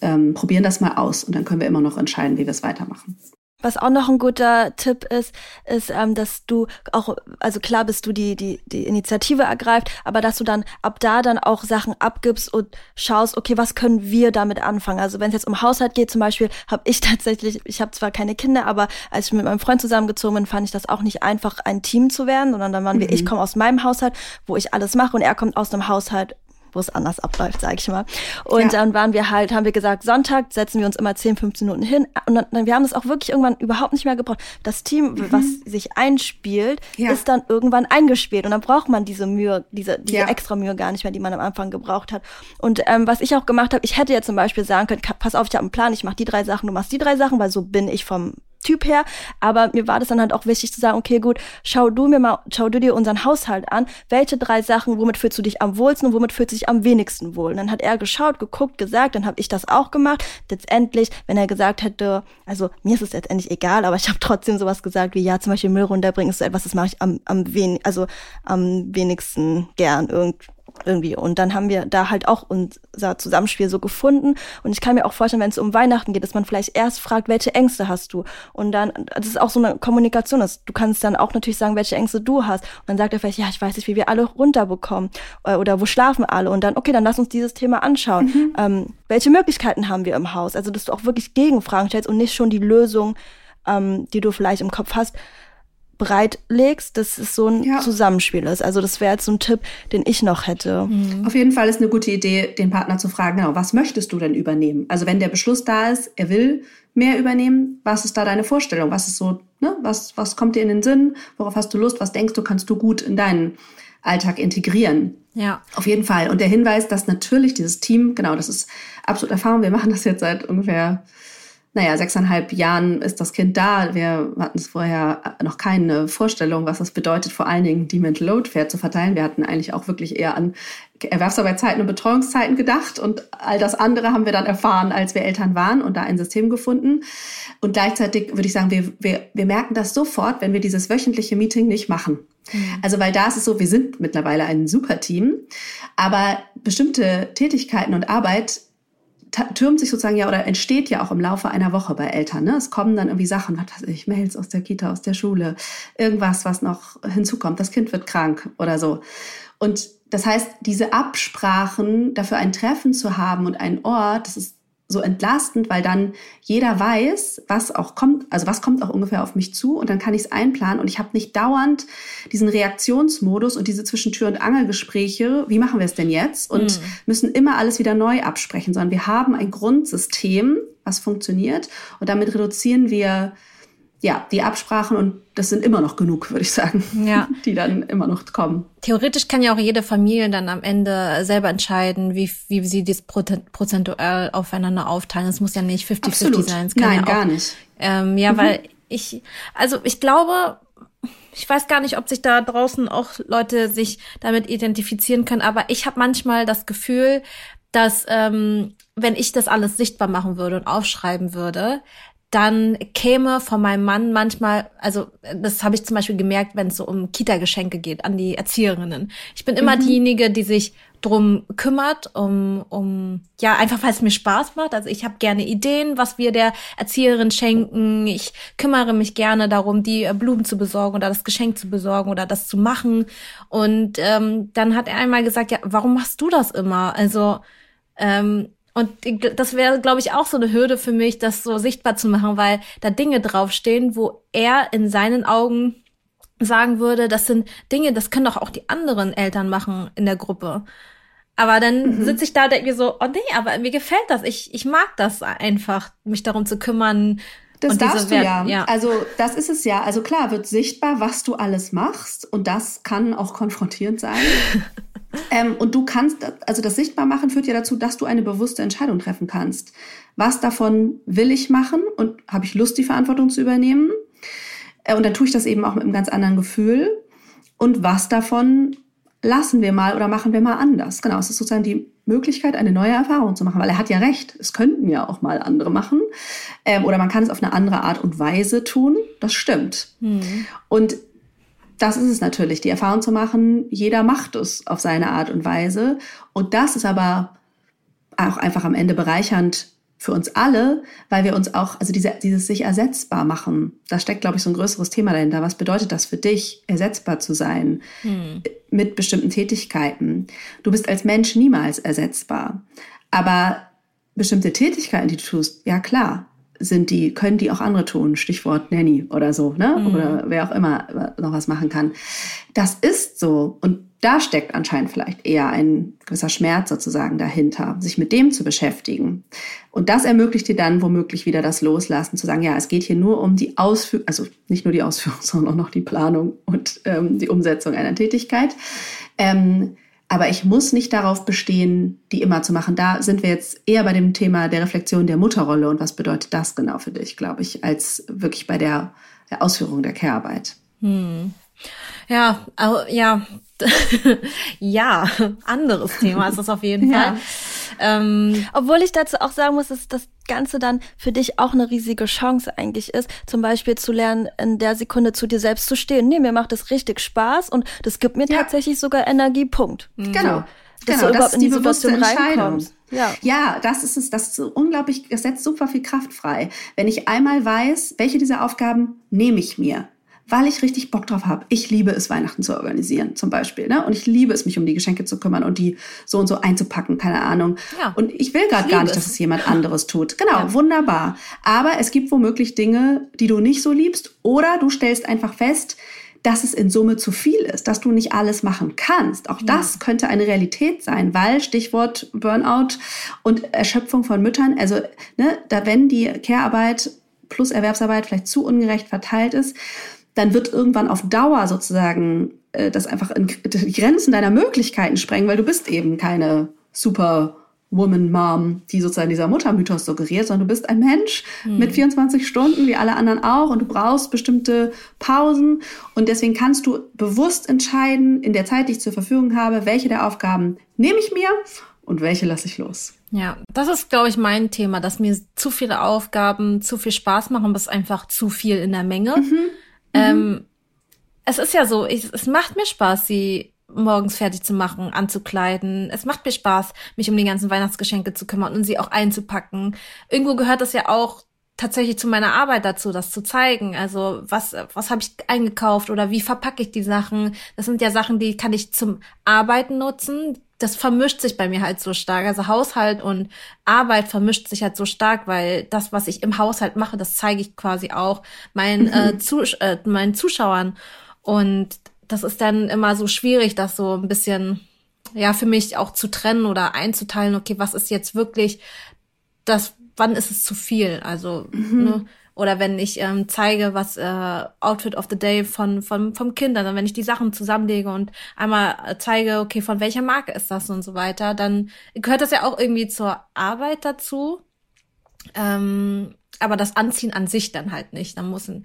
ähm, probieren das mal aus und dann können wir immer noch entscheiden, wie wir es weitermachen.
Was auch noch ein guter Tipp ist, ist, ähm, dass du auch, also klar bist du die, die, die Initiative ergreift, aber dass du dann ab da dann auch Sachen abgibst und schaust, okay, was können wir damit anfangen? Also wenn es jetzt um Haushalt geht zum Beispiel, habe ich tatsächlich, ich habe zwar keine Kinder, aber als ich mit meinem Freund zusammengezogen bin, fand ich das auch nicht einfach, ein Team zu werden, sondern dann waren mhm. wir, ich komme aus meinem Haushalt, wo ich alles mache und er kommt aus einem Haushalt, wo es anders abläuft, sage ich mal. Und ja. dann waren wir halt, haben wir gesagt, Sonntag setzen wir uns immer 10, 15 Minuten hin. Und dann, dann wir haben es auch wirklich irgendwann überhaupt nicht mehr gebraucht. Das Team, mhm. was sich einspielt, ja. ist dann irgendwann eingespielt. Und dann braucht man diese Mühe, diese, diese ja. extra Mühe gar nicht mehr, die man am Anfang gebraucht hat. Und ähm, was ich auch gemacht habe, ich hätte jetzt zum Beispiel sagen können, pass auf, ich habe einen Plan, ich mache die drei Sachen, du machst die drei Sachen, weil so bin ich vom Typ her, aber mir war das dann halt auch wichtig zu sagen, okay, gut, schau du mir mal, schau du dir unseren Haushalt an, welche drei Sachen, womit fühlst du dich am wohlsten und womit fühlst du dich am wenigsten wohl? Und dann hat er geschaut, geguckt, gesagt, dann habe ich das auch gemacht. Letztendlich, wenn er gesagt hätte, also mir ist es letztendlich egal, aber ich habe trotzdem sowas gesagt wie, ja, zum Beispiel Müll runterbringen ist so etwas, das mache ich am, am wenig, also am wenigsten gern irgendwie irgendwie. Und dann haben wir da halt auch unser Zusammenspiel so gefunden. Und ich kann mir auch vorstellen, wenn es um Weihnachten geht, dass man vielleicht erst fragt, welche Ängste hast du? Und dann, das ist auch so eine Kommunikation. Dass du kannst dann auch natürlich sagen, welche Ängste du hast. Und dann sagt er vielleicht, ja, ich weiß nicht, wie wir alle runterbekommen. Äh, oder wo schlafen alle? Und dann, okay, dann lass uns dieses Thema anschauen. Mhm. Ähm, welche Möglichkeiten haben wir im Haus? Also, dass du auch wirklich Gegenfragen stellst und nicht schon die Lösung, ähm, die du vielleicht im Kopf hast, bereitlegst, dass es so ein ja. Zusammenspiel ist. Also das wäre jetzt so ein Tipp, den ich noch hätte.
Mhm. Auf jeden Fall ist eine gute Idee, den Partner zu fragen, genau, was möchtest du denn übernehmen? Also wenn der Beschluss da ist, er will mehr übernehmen, was ist da deine Vorstellung? Was ist so, ne, was, was kommt dir in den Sinn? Worauf hast du Lust? Was denkst du, kannst du gut in deinen Alltag integrieren?
Ja.
Auf jeden Fall. Und der Hinweis, dass natürlich dieses Team, genau, das ist absolut Erfahrung. Wir machen das jetzt seit ungefähr naja, sechseinhalb Jahren ist das Kind da. Wir hatten es vorher noch keine Vorstellung, was das bedeutet, vor allen Dingen die Mental Load fair zu verteilen. Wir hatten eigentlich auch wirklich eher an Erwerbsarbeitszeiten und Betreuungszeiten gedacht und all das andere haben wir dann erfahren, als wir Eltern waren und da ein System gefunden. Und gleichzeitig würde ich sagen, wir, wir, wir merken das sofort, wenn wir dieses wöchentliche Meeting nicht machen. Mhm. Also, weil da ist es so, wir sind mittlerweile ein super Team, aber bestimmte Tätigkeiten und Arbeit türmt sich sozusagen ja oder entsteht ja auch im Laufe einer Woche bei Eltern. Ne? Es kommen dann irgendwie Sachen, was weiß ich, Mails aus der Kita, aus der Schule, irgendwas, was noch hinzukommt. Das Kind wird krank oder so. Und das heißt, diese Absprachen, dafür ein Treffen zu haben und einen Ort, das ist so entlastend, weil dann jeder weiß, was auch kommt, also was kommt auch ungefähr auf mich zu und dann kann ich es einplanen. Und ich habe nicht dauernd diesen Reaktionsmodus und diese Zwischentür- und Angelgespräche, wie machen wir es denn jetzt? Und mhm. müssen immer alles wieder neu absprechen, sondern wir haben ein Grundsystem, was funktioniert. Und damit reduzieren wir ja, die Absprachen und das sind immer noch genug, würde ich sagen, ja. die dann immer noch kommen.
Theoretisch kann ja auch jede Familie dann am Ende selber entscheiden, wie, wie sie das prozentuell aufeinander aufteilen. Es muss ja nicht 50-50 sein. Es
Nein,
ja
gar nicht.
Ähm, ja, mhm. weil ich, also ich glaube, ich weiß gar nicht, ob sich da draußen auch Leute sich damit identifizieren können, aber ich habe manchmal das Gefühl, dass ähm, wenn ich das alles sichtbar machen würde und aufschreiben würde, dann käme von meinem Mann manchmal, also das habe ich zum Beispiel gemerkt, wenn es so um Kita-Geschenke geht an die Erzieherinnen. Ich bin immer mhm. diejenige, die sich drum kümmert, um, um ja einfach weil es mir Spaß macht. Also ich habe gerne Ideen, was wir der Erzieherin schenken. Ich kümmere mich gerne darum, die Blumen zu besorgen oder das Geschenk zu besorgen oder das zu machen. Und ähm, dann hat er einmal gesagt, ja, warum machst du das immer? Also ähm, und das wäre, glaube ich, auch so eine Hürde für mich, das so sichtbar zu machen, weil da Dinge draufstehen, wo er in seinen Augen sagen würde, das sind Dinge, das können doch auch die anderen Eltern machen in der Gruppe. Aber dann mhm. sitze ich da und denke mir so, oh nee, aber mir gefällt das. Ich, ich mag das einfach, mich darum zu kümmern.
Das darfst du ja. ja. Also das ist es ja. Also klar wird sichtbar, was du alles machst. Und das kann auch konfrontierend sein. Ähm, und du kannst, also das Sichtbarmachen führt ja dazu, dass du eine bewusste Entscheidung treffen kannst. Was davon will ich machen und habe ich Lust, die Verantwortung zu übernehmen? Äh, und dann tue ich das eben auch mit einem ganz anderen Gefühl. Und was davon lassen wir mal oder machen wir mal anders? Genau, es ist sozusagen die Möglichkeit, eine neue Erfahrung zu machen, weil er hat ja recht, es könnten ja auch mal andere machen. Ähm, oder man kann es auf eine andere Art und Weise tun. Das stimmt. Mhm. Und das ist es natürlich, die Erfahrung zu machen, jeder macht es auf seine Art und Weise. Und das ist aber auch einfach am Ende bereichernd für uns alle, weil wir uns auch, also diese, dieses sich ersetzbar machen, da steckt, glaube ich, so ein größeres Thema dahinter. Was bedeutet das für dich, ersetzbar zu sein hm. mit bestimmten Tätigkeiten? Du bist als Mensch niemals ersetzbar. Aber bestimmte Tätigkeiten, die du tust, ja klar, sind die, können die auch andere tun, Stichwort Nanny oder so, ne? Mhm. Oder wer auch immer noch was machen kann. Das ist so. Und da steckt anscheinend vielleicht eher ein gewisser Schmerz sozusagen dahinter, sich mit dem zu beschäftigen. Und das ermöglicht dir dann womöglich wieder das Loslassen, zu sagen, ja, es geht hier nur um die Ausführung, also nicht nur die Ausführung, sondern auch noch die Planung und ähm, die Umsetzung einer Tätigkeit. Ähm, aber ich muss nicht darauf bestehen, die immer zu machen. Da sind wir jetzt eher bei dem Thema der Reflexion der Mutterrolle und was bedeutet das genau für dich, glaube ich, als wirklich bei der, Ausführung der Care-Arbeit. Hm.
Ja, ja, ja, anderes Thema ist das auf jeden Fall.
Ähm, Obwohl ich dazu auch sagen muss, dass das Ganze dann für dich auch eine riesige Chance eigentlich ist, zum Beispiel zu lernen, in der Sekunde zu dir selbst zu stehen. Nee, mir macht das richtig Spaß und das gibt mir ja. tatsächlich sogar Energie. Punkt.
Mhm. Genau. Dass genau, du das ist die bewusste Entscheidung. Ja. ja, das ist es, das ist unglaublich, das setzt super viel Kraft frei. Wenn ich einmal weiß, welche dieser Aufgaben nehme ich mir, weil ich richtig Bock drauf habe. Ich liebe es, Weihnachten zu organisieren, zum Beispiel. Ne? Und ich liebe es, mich um die Geschenke zu kümmern und die so und so einzupacken, keine Ahnung. Ja. Und ich will gerade gar nicht, dass es jemand anderes tut. Genau, ja. wunderbar. Aber es gibt womöglich Dinge, die du nicht so liebst. Oder du stellst einfach fest, dass es in Summe zu viel ist, dass du nicht alles machen kannst. Auch ja. das könnte eine Realität sein, weil Stichwort Burnout und Erschöpfung von Müttern, also ne, da wenn die Care-Arbeit plus Erwerbsarbeit vielleicht zu ungerecht verteilt ist, dann wird irgendwann auf Dauer sozusagen äh, das einfach in die Grenzen deiner Möglichkeiten sprengen, weil du bist eben keine super Woman Mom, die sozusagen dieser Muttermythos suggeriert, sondern du bist ein Mensch hm. mit 24 Stunden, wie alle anderen auch, und du brauchst bestimmte Pausen. Und deswegen kannst du bewusst entscheiden, in der Zeit, die ich zur Verfügung habe, welche der Aufgaben nehme ich mir und welche lasse ich los.
Ja, das ist, glaube ich, mein Thema, dass mir zu viele Aufgaben zu viel Spaß machen, bis einfach zu viel in der Menge. Mhm. Ähm, mhm. es ist ja so, ich, es macht mir Spaß, sie morgens fertig zu machen, anzukleiden. Es macht mir Spaß, mich um die ganzen Weihnachtsgeschenke zu kümmern und sie auch einzupacken. Irgendwo gehört das ja auch tatsächlich zu meiner Arbeit dazu, das zu zeigen. Also was, was habe ich eingekauft oder wie verpacke ich die Sachen? Das sind ja Sachen, die kann ich zum Arbeiten nutzen das vermischt sich bei mir halt so stark. Also Haushalt und Arbeit vermischt sich halt so stark, weil das, was ich im Haushalt mache, das zeige ich quasi auch meinen, mhm. äh, Zus äh, meinen Zuschauern. Und das ist dann immer so schwierig, das so ein bisschen, ja, für mich auch zu trennen oder einzuteilen, okay, was ist jetzt wirklich das, wann ist es zu viel? Also, mhm. ne, oder wenn ich ähm, zeige, was äh, Outfit of the Day von, von vom Kind, also wenn ich die Sachen zusammenlege und einmal äh, zeige, okay, von welcher Marke ist das und so weiter, dann gehört das ja auch irgendwie zur Arbeit dazu. Ähm, aber das Anziehen an sich dann halt nicht. Dann muss ein,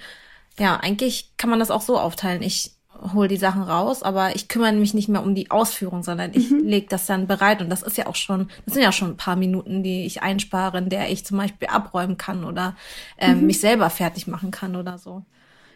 ja, eigentlich kann man das auch so aufteilen. Ich hole die Sachen raus, aber ich kümmere mich nicht mehr um die Ausführung, sondern ich mhm. lege das dann bereit. Und das ist ja auch schon, das sind ja schon ein paar Minuten, die ich einspare, in der ich zum Beispiel abräumen kann oder ähm, mhm. mich selber fertig machen kann oder so.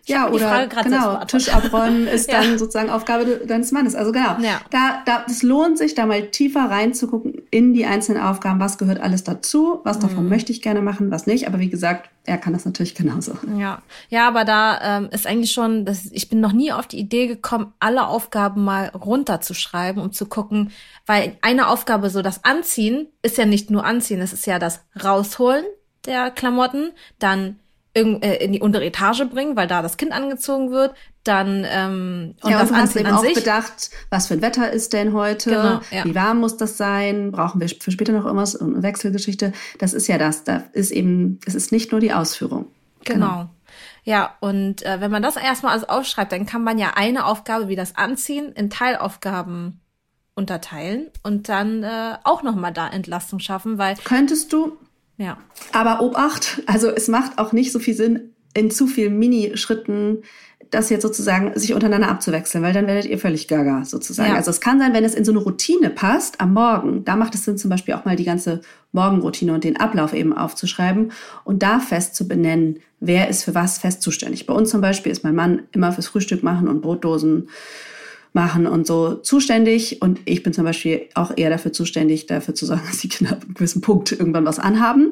Ja, oder genau, Tisch abräumen ist ja. dann sozusagen Aufgabe deines Mannes. Also genau, ja. da, da, es lohnt sich, da mal tiefer reinzugucken in die einzelnen Aufgaben. Was gehört alles dazu? Was davon mhm. möchte ich gerne machen, was nicht? Aber wie gesagt, er kann das natürlich genauso.
Ja, ja, aber da ähm, ist eigentlich schon, das, ich bin noch nie auf die Idee gekommen, alle Aufgaben mal runterzuschreiben, um zu gucken, weil eine Aufgabe, so das Anziehen, ist ja nicht nur Anziehen, es ist ja das Rausholen der Klamotten, dann äh, in die untere Etage bringen, weil da das Kind angezogen wird, dann ähm,
und ja, das und hast eben auch sich. bedacht, was für ein Wetter ist denn heute, genau, ja. wie warm muss das sein, brauchen wir für später noch irgendwas, eine Wechselgeschichte. Das ist ja das, da ist eben, es ist nicht nur die Ausführung.
Genau. genau. Ja, und äh, wenn man das erstmal alles aufschreibt, dann kann man ja eine Aufgabe wie das Anziehen in Teilaufgaben unterteilen und dann äh, auch nochmal da Entlastung schaffen, weil.
Könntest du
ja.
Aber Obacht, also es macht auch nicht so viel Sinn, in zu vielen Minischritten das jetzt sozusagen sich untereinander abzuwechseln, weil dann werdet ihr völlig gaga sozusagen. Ja. Also es kann sein, wenn es in so eine Routine passt am Morgen, da macht es Sinn zum Beispiel auch mal die ganze Morgenroutine und den Ablauf eben aufzuschreiben und da fest zu benennen, wer ist für was fest zuständig. Bei uns zum Beispiel ist mein Mann immer fürs Frühstück machen und Brotdosen machen und so zuständig. Und ich bin zum Beispiel auch eher dafür zuständig, dafür zu sagen, dass die Kinder ab einem gewissen Punkt irgendwann was anhaben.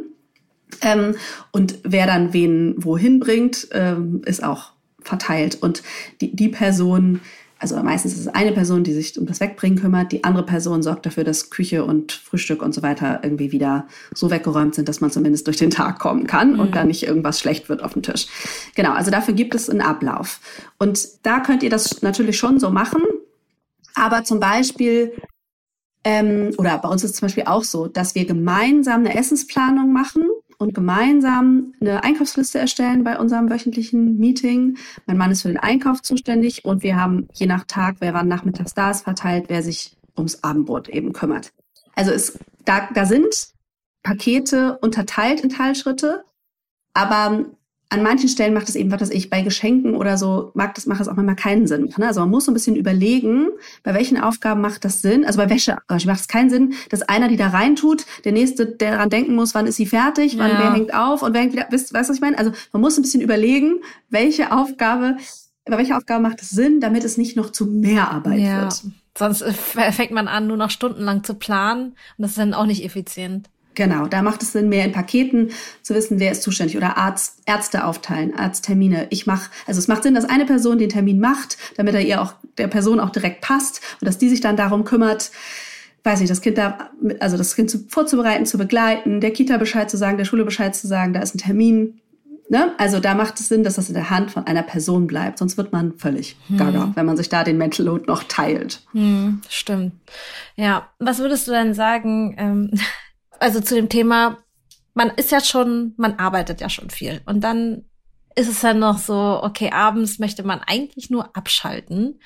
Ähm, und wer dann wen wohin bringt, ähm, ist auch verteilt. Und die, die Person, also meistens ist es eine Person, die sich um das Wegbringen kümmert. Die andere Person sorgt dafür, dass Küche und Frühstück und so weiter irgendwie wieder so weggeräumt sind, dass man zumindest durch den Tag kommen kann mhm. und da nicht irgendwas schlecht wird auf dem Tisch. Genau, also dafür gibt es einen Ablauf. Und da könnt ihr das natürlich schon so machen. Aber zum Beispiel ähm, oder bei uns ist es zum Beispiel auch so, dass wir gemeinsam eine Essensplanung machen und gemeinsam eine Einkaufsliste erstellen bei unserem wöchentlichen Meeting. Mein Mann ist für den Einkauf zuständig und wir haben je nach Tag, wer wann nachmittags da ist, verteilt, wer sich ums Abendbrot eben kümmert. Also es, da, da sind Pakete unterteilt in Teilschritte, aber an manchen Stellen macht es eben, was weiß ich, bei Geschenken oder so, mag das, macht es auch manchmal keinen Sinn. Ne? Also man muss so ein bisschen überlegen, bei welchen Aufgaben macht das Sinn. Also bei Wäsche macht es keinen Sinn, dass einer die da reintut, der nächste, der daran denken muss, wann ist sie fertig, wann ja. wer hängt auf und wer hängt wieder, weißt du, was ich meine? Also man muss ein bisschen überlegen, welche Aufgabe, bei welcher Aufgabe macht es Sinn, damit es nicht noch zu mehr Arbeit ja. wird.
Sonst fängt man an, nur noch stundenlang zu planen und das ist dann auch nicht effizient.
Genau, da macht es Sinn, mehr in Paketen zu wissen, wer ist zuständig oder Arzt, Ärzte aufteilen, Arzttermine. Ich mache, also es macht Sinn, dass eine Person den Termin macht, damit er ihr auch der Person auch direkt passt und dass die sich dann darum kümmert, weiß nicht, das Kind da, also das Kind zu, vorzubereiten, zu begleiten, der Kita Bescheid zu sagen, der Schule Bescheid zu sagen, da ist ein Termin. Ne? Also da macht es Sinn, dass das in der Hand von einer Person bleibt, sonst wird man völlig hm. gaga, wenn man sich da den Mental Load noch teilt.
Hm, stimmt. Ja, was würdest du denn sagen? Ähm also zu dem Thema, man ist ja schon, man arbeitet ja schon viel. Und dann ist es dann noch so, okay, abends möchte man eigentlich nur abschalten.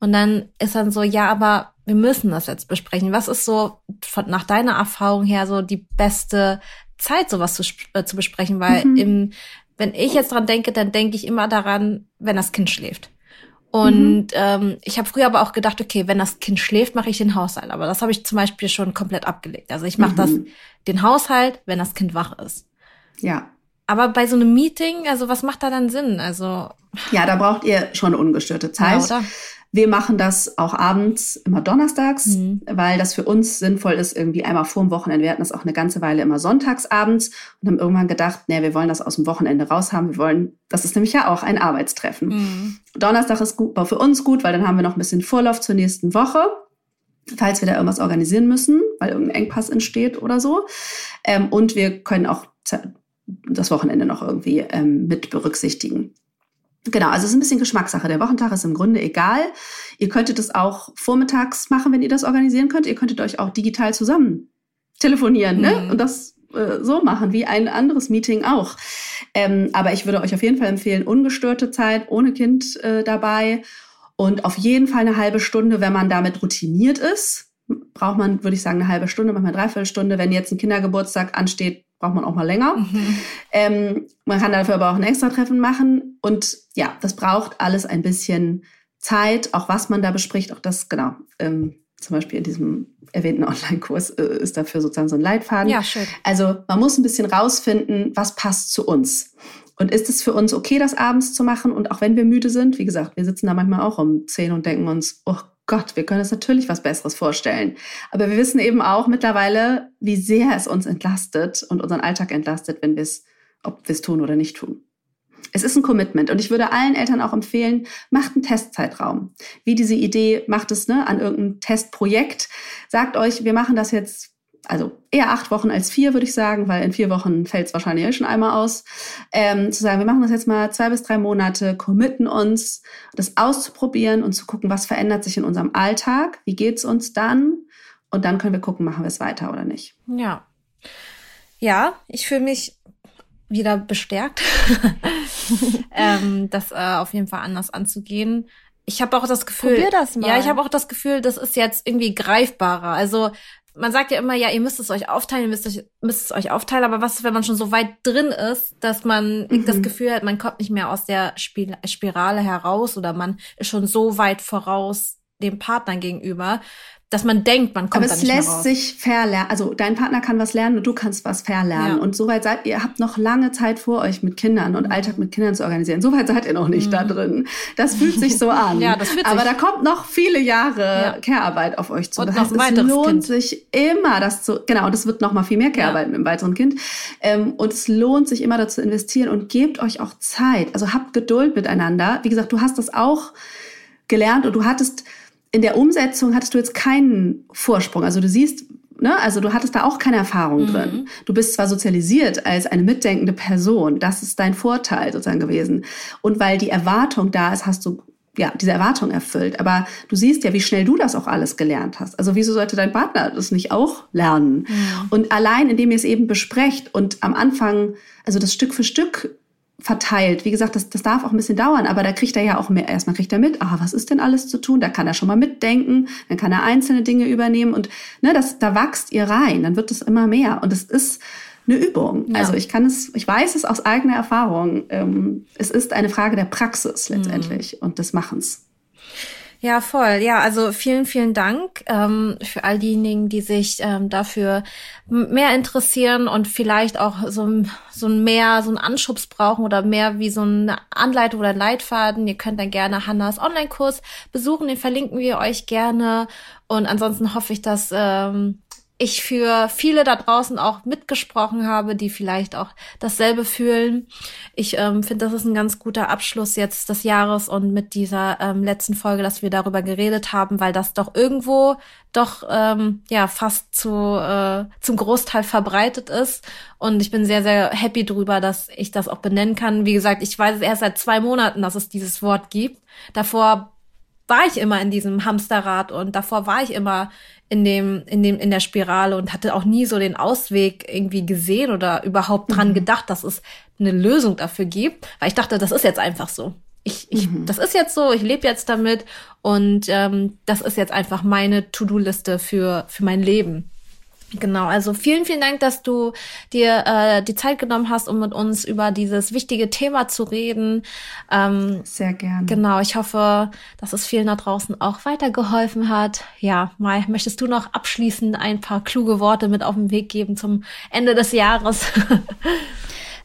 Und dann ist dann so, ja, aber wir müssen das jetzt besprechen. Was ist so von, nach deiner Erfahrung her so die beste Zeit, sowas zu, äh, zu besprechen? Weil mhm. im, wenn ich jetzt dran denke, dann denke ich immer daran, wenn das Kind schläft. Und mhm. ähm, ich habe früher aber auch gedacht, okay, wenn das Kind schläft, mache ich den Haushalt. Aber das habe ich zum Beispiel schon komplett abgelegt. Also ich mache mhm. das den Haushalt, wenn das Kind wach ist.
Ja.
Aber bei so einem Meeting, also was macht da dann Sinn? Also
ja, da braucht ihr schon ungestörte Zeit. Ja? Wir machen das auch abends immer donnerstags, mhm. weil das für uns sinnvoll ist, irgendwie einmal vor dem Wochenende. Wir hatten das auch eine ganze Weile immer sonntags abends und haben irgendwann gedacht, nee, wir wollen das aus dem Wochenende raus haben. Wir wollen, das ist nämlich ja auch ein Arbeitstreffen. Mhm. Donnerstag ist gut, war für uns gut, weil dann haben wir noch ein bisschen Vorlauf zur nächsten Woche falls wir da irgendwas organisieren müssen, weil irgendein Engpass entsteht oder so. Ähm, und wir können auch das Wochenende noch irgendwie ähm, mit berücksichtigen. Genau, also es ist ein bisschen Geschmackssache. Der Wochentag ist im Grunde egal. Ihr könntet es auch vormittags machen, wenn ihr das organisieren könnt. Ihr könntet euch auch digital zusammen telefonieren ne? Mhm. und das äh, so machen, wie ein anderes Meeting auch. Ähm, aber ich würde euch auf jeden Fall empfehlen, ungestörte Zeit, ohne Kind äh, dabei und auf jeden Fall eine halbe Stunde, wenn man damit routiniert ist. Braucht man, würde ich sagen, eine halbe Stunde, manchmal dreiviertel Stunde. Wenn jetzt ein Kindergeburtstag ansteht, braucht man auch mal länger. Mhm. Ähm, man kann dafür aber auch ein Extra-Treffen machen. Und ja, das braucht alles ein bisschen Zeit, auch was man da bespricht, auch das, genau. Ähm, zum Beispiel in diesem erwähnten Online-Kurs äh, ist dafür sozusagen so ein Leitfaden.
Ja, schön.
Also man muss ein bisschen rausfinden, was passt zu uns. Und ist es für uns okay, das abends zu machen? Und auch wenn wir müde sind, wie gesagt, wir sitzen da manchmal auch um zehn und denken uns, oh Gott, wir können uns natürlich was Besseres vorstellen. Aber wir wissen eben auch mittlerweile, wie sehr es uns entlastet und unseren Alltag entlastet, wenn wir es, ob wir es tun oder nicht tun. Es ist ein Commitment und ich würde allen Eltern auch empfehlen, macht einen Testzeitraum. Wie diese Idee, macht es ne, an irgendeinem Testprojekt. Sagt euch, wir machen das jetzt also eher acht Wochen als vier, würde ich sagen, weil in vier Wochen fällt es wahrscheinlich eh schon einmal aus. Ähm, zu sagen, wir machen das jetzt mal zwei bis drei Monate, committen uns, das auszuprobieren und zu gucken, was verändert sich in unserem Alltag, wie geht's uns dann? Und dann können wir gucken, machen wir es weiter oder nicht.
Ja. Ja, ich fühle mich wieder bestärkt, ähm, das äh, auf jeden Fall anders anzugehen. Ich habe auch das Gefühl,
Probier das mal.
ja, ich habe auch das Gefühl, das ist jetzt irgendwie greifbarer. Also man sagt ja immer, ja, ihr müsst es euch aufteilen, ihr müsst, euch, müsst es euch aufteilen, aber was ist, wenn man schon so weit drin ist, dass man mhm. das Gefühl hat, man kommt nicht mehr aus der Spirale heraus oder man ist schon so weit voraus dem Partner gegenüber, dass man denkt, man kommt
Aber
es
lässt sich verlernen. Also dein Partner kann was lernen und du kannst was verlernen. Ja. Und soweit seid ihr, habt noch lange Zeit vor euch mit Kindern und Alltag mit Kindern zu organisieren. Soweit seid ihr noch nicht mhm. da drin. Das fühlt sich so an. ja, das fühlt sich. Aber da kommt noch viele Jahre ja. Care-Arbeit auf euch zu. Und das heißt, es lohnt kind. sich immer, das zu, genau, das wird noch mal viel mehr Care-Arbeit ja. mit einem weiteren Kind. Ähm, und es lohnt sich immer dazu investieren und gebt euch auch Zeit. Also habt Geduld miteinander. Wie gesagt, du hast das auch gelernt und du hattest in der Umsetzung hattest du jetzt keinen Vorsprung. Also du siehst, ne, also du hattest da auch keine Erfahrung mhm. drin. Du bist zwar sozialisiert als eine mitdenkende Person, das ist dein Vorteil sozusagen gewesen. Und weil die Erwartung da ist, hast du ja, diese Erwartung erfüllt. Aber du siehst ja, wie schnell du das auch alles gelernt hast. Also wieso sollte dein Partner das nicht auch lernen? Mhm. Und allein, indem ihr es eben besprecht und am Anfang, also das Stück für Stück verteilt. Wie gesagt, das, das darf auch ein bisschen dauern, aber da kriegt er ja auch mehr. Erstmal kriegt er mit, ah, was ist denn alles zu tun? Da kann er schon mal mitdenken, dann kann er einzelne Dinge übernehmen und ne, das, da wächst ihr rein, dann wird es immer mehr. Und es ist eine Übung. Ja. Also ich kann es, ich weiß es aus eigener Erfahrung. Ähm, es ist eine Frage der Praxis letztendlich mhm. und des Machens.
Ja, voll. Ja, also vielen, vielen Dank ähm, für all diejenigen, die sich ähm, dafür mehr interessieren und vielleicht auch so, so ein mehr, so ein Anschubs brauchen oder mehr wie so eine Anleitung oder Leitfaden. Ihr könnt dann gerne Hannas Online-Kurs besuchen, den verlinken wir euch gerne. Und ansonsten hoffe ich, dass ähm, ich für viele da draußen auch mitgesprochen habe, die vielleicht auch dasselbe fühlen. Ich ähm, finde, das ist ein ganz guter Abschluss jetzt des Jahres und mit dieser ähm, letzten Folge, dass wir darüber geredet haben, weil das doch irgendwo doch ähm, ja fast zu äh, zum Großteil verbreitet ist und ich bin sehr sehr happy drüber, dass ich das auch benennen kann. Wie gesagt, ich weiß es erst seit zwei Monaten, dass es dieses Wort gibt. Davor war ich immer in diesem Hamsterrad und davor war ich immer in dem, in dem, in der Spirale und hatte auch nie so den Ausweg irgendwie gesehen oder überhaupt dran mhm. gedacht, dass es eine Lösung dafür gibt, weil ich dachte, das ist jetzt einfach so. Ich, ich, mhm. das ist jetzt so, ich lebe jetzt damit und ähm, das ist jetzt einfach meine To-Do-Liste für, für mein Leben. Genau, also vielen, vielen Dank, dass du dir äh, die Zeit genommen hast, um mit uns über dieses wichtige Thema zu reden.
Ähm, Sehr gerne.
Genau, ich hoffe, dass es vielen da draußen auch weitergeholfen hat. Ja, Mai, möchtest du noch abschließend ein paar kluge Worte mit auf den Weg geben zum Ende des Jahres?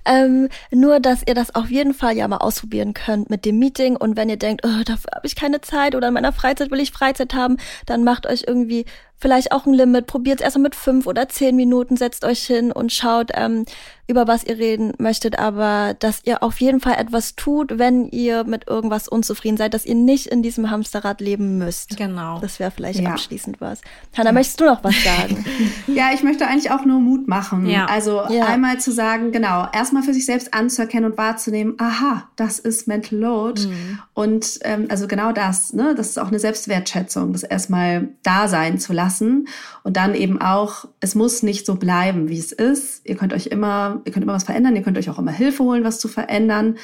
Ähm, nur, dass ihr das auf jeden Fall ja mal ausprobieren könnt mit dem Meeting. Und wenn ihr denkt, oh, dafür habe ich keine Zeit oder in meiner Freizeit will ich Freizeit haben, dann macht euch irgendwie vielleicht auch ein Limit. Probiert es erstmal mit fünf oder zehn Minuten, setzt euch hin und schaut, ähm, über was ihr reden möchtet, aber dass ihr auf jeden Fall etwas tut, wenn ihr mit irgendwas unzufrieden seid, dass ihr nicht in diesem Hamsterrad leben müsst.
Genau.
Das wäre vielleicht ja. abschließend was. Hanna, ja. möchtest du noch was sagen?
ja, ich möchte eigentlich auch nur Mut machen. Ja. Also ja. einmal zu sagen, genau, erstmal für sich selbst anzuerkennen und wahrzunehmen, aha, das ist Mental Load. Mhm. Und ähm, also genau das, ne, das ist auch eine Selbstwertschätzung, das erstmal da sein zu lassen. Und dann eben auch, es muss nicht so bleiben, wie es ist. Ihr könnt euch immer ihr könnt immer was verändern, ihr könnt euch auch immer Hilfe holen, was zu verändern.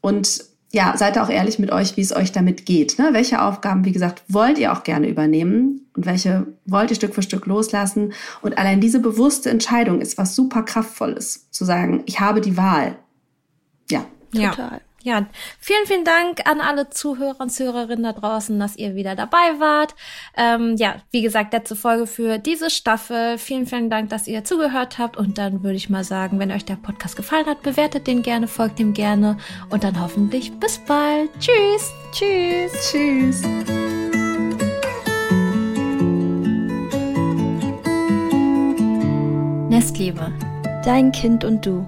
Und ja, seid auch ehrlich mit euch, wie es euch damit geht. Ne? Welche Aufgaben, wie gesagt, wollt ihr auch gerne übernehmen und welche wollt ihr Stück für Stück loslassen? Und allein diese bewusste Entscheidung ist was super kraftvolles, zu sagen, ich habe die Wahl. Ja,
total. Ja. Ja, vielen, vielen Dank an alle Zuhörer und Zuhörerinnen da draußen, dass ihr wieder dabei wart. Ähm, ja, wie gesagt, letzte Folge für diese Staffel. Vielen, vielen Dank, dass ihr zugehört habt. Und dann würde ich mal sagen, wenn euch der Podcast gefallen hat, bewertet den gerne, folgt dem gerne. Und dann hoffentlich bis bald. Tschüss.
Tschüss. Tschüss.
Nestliebe.
Dein Kind und du.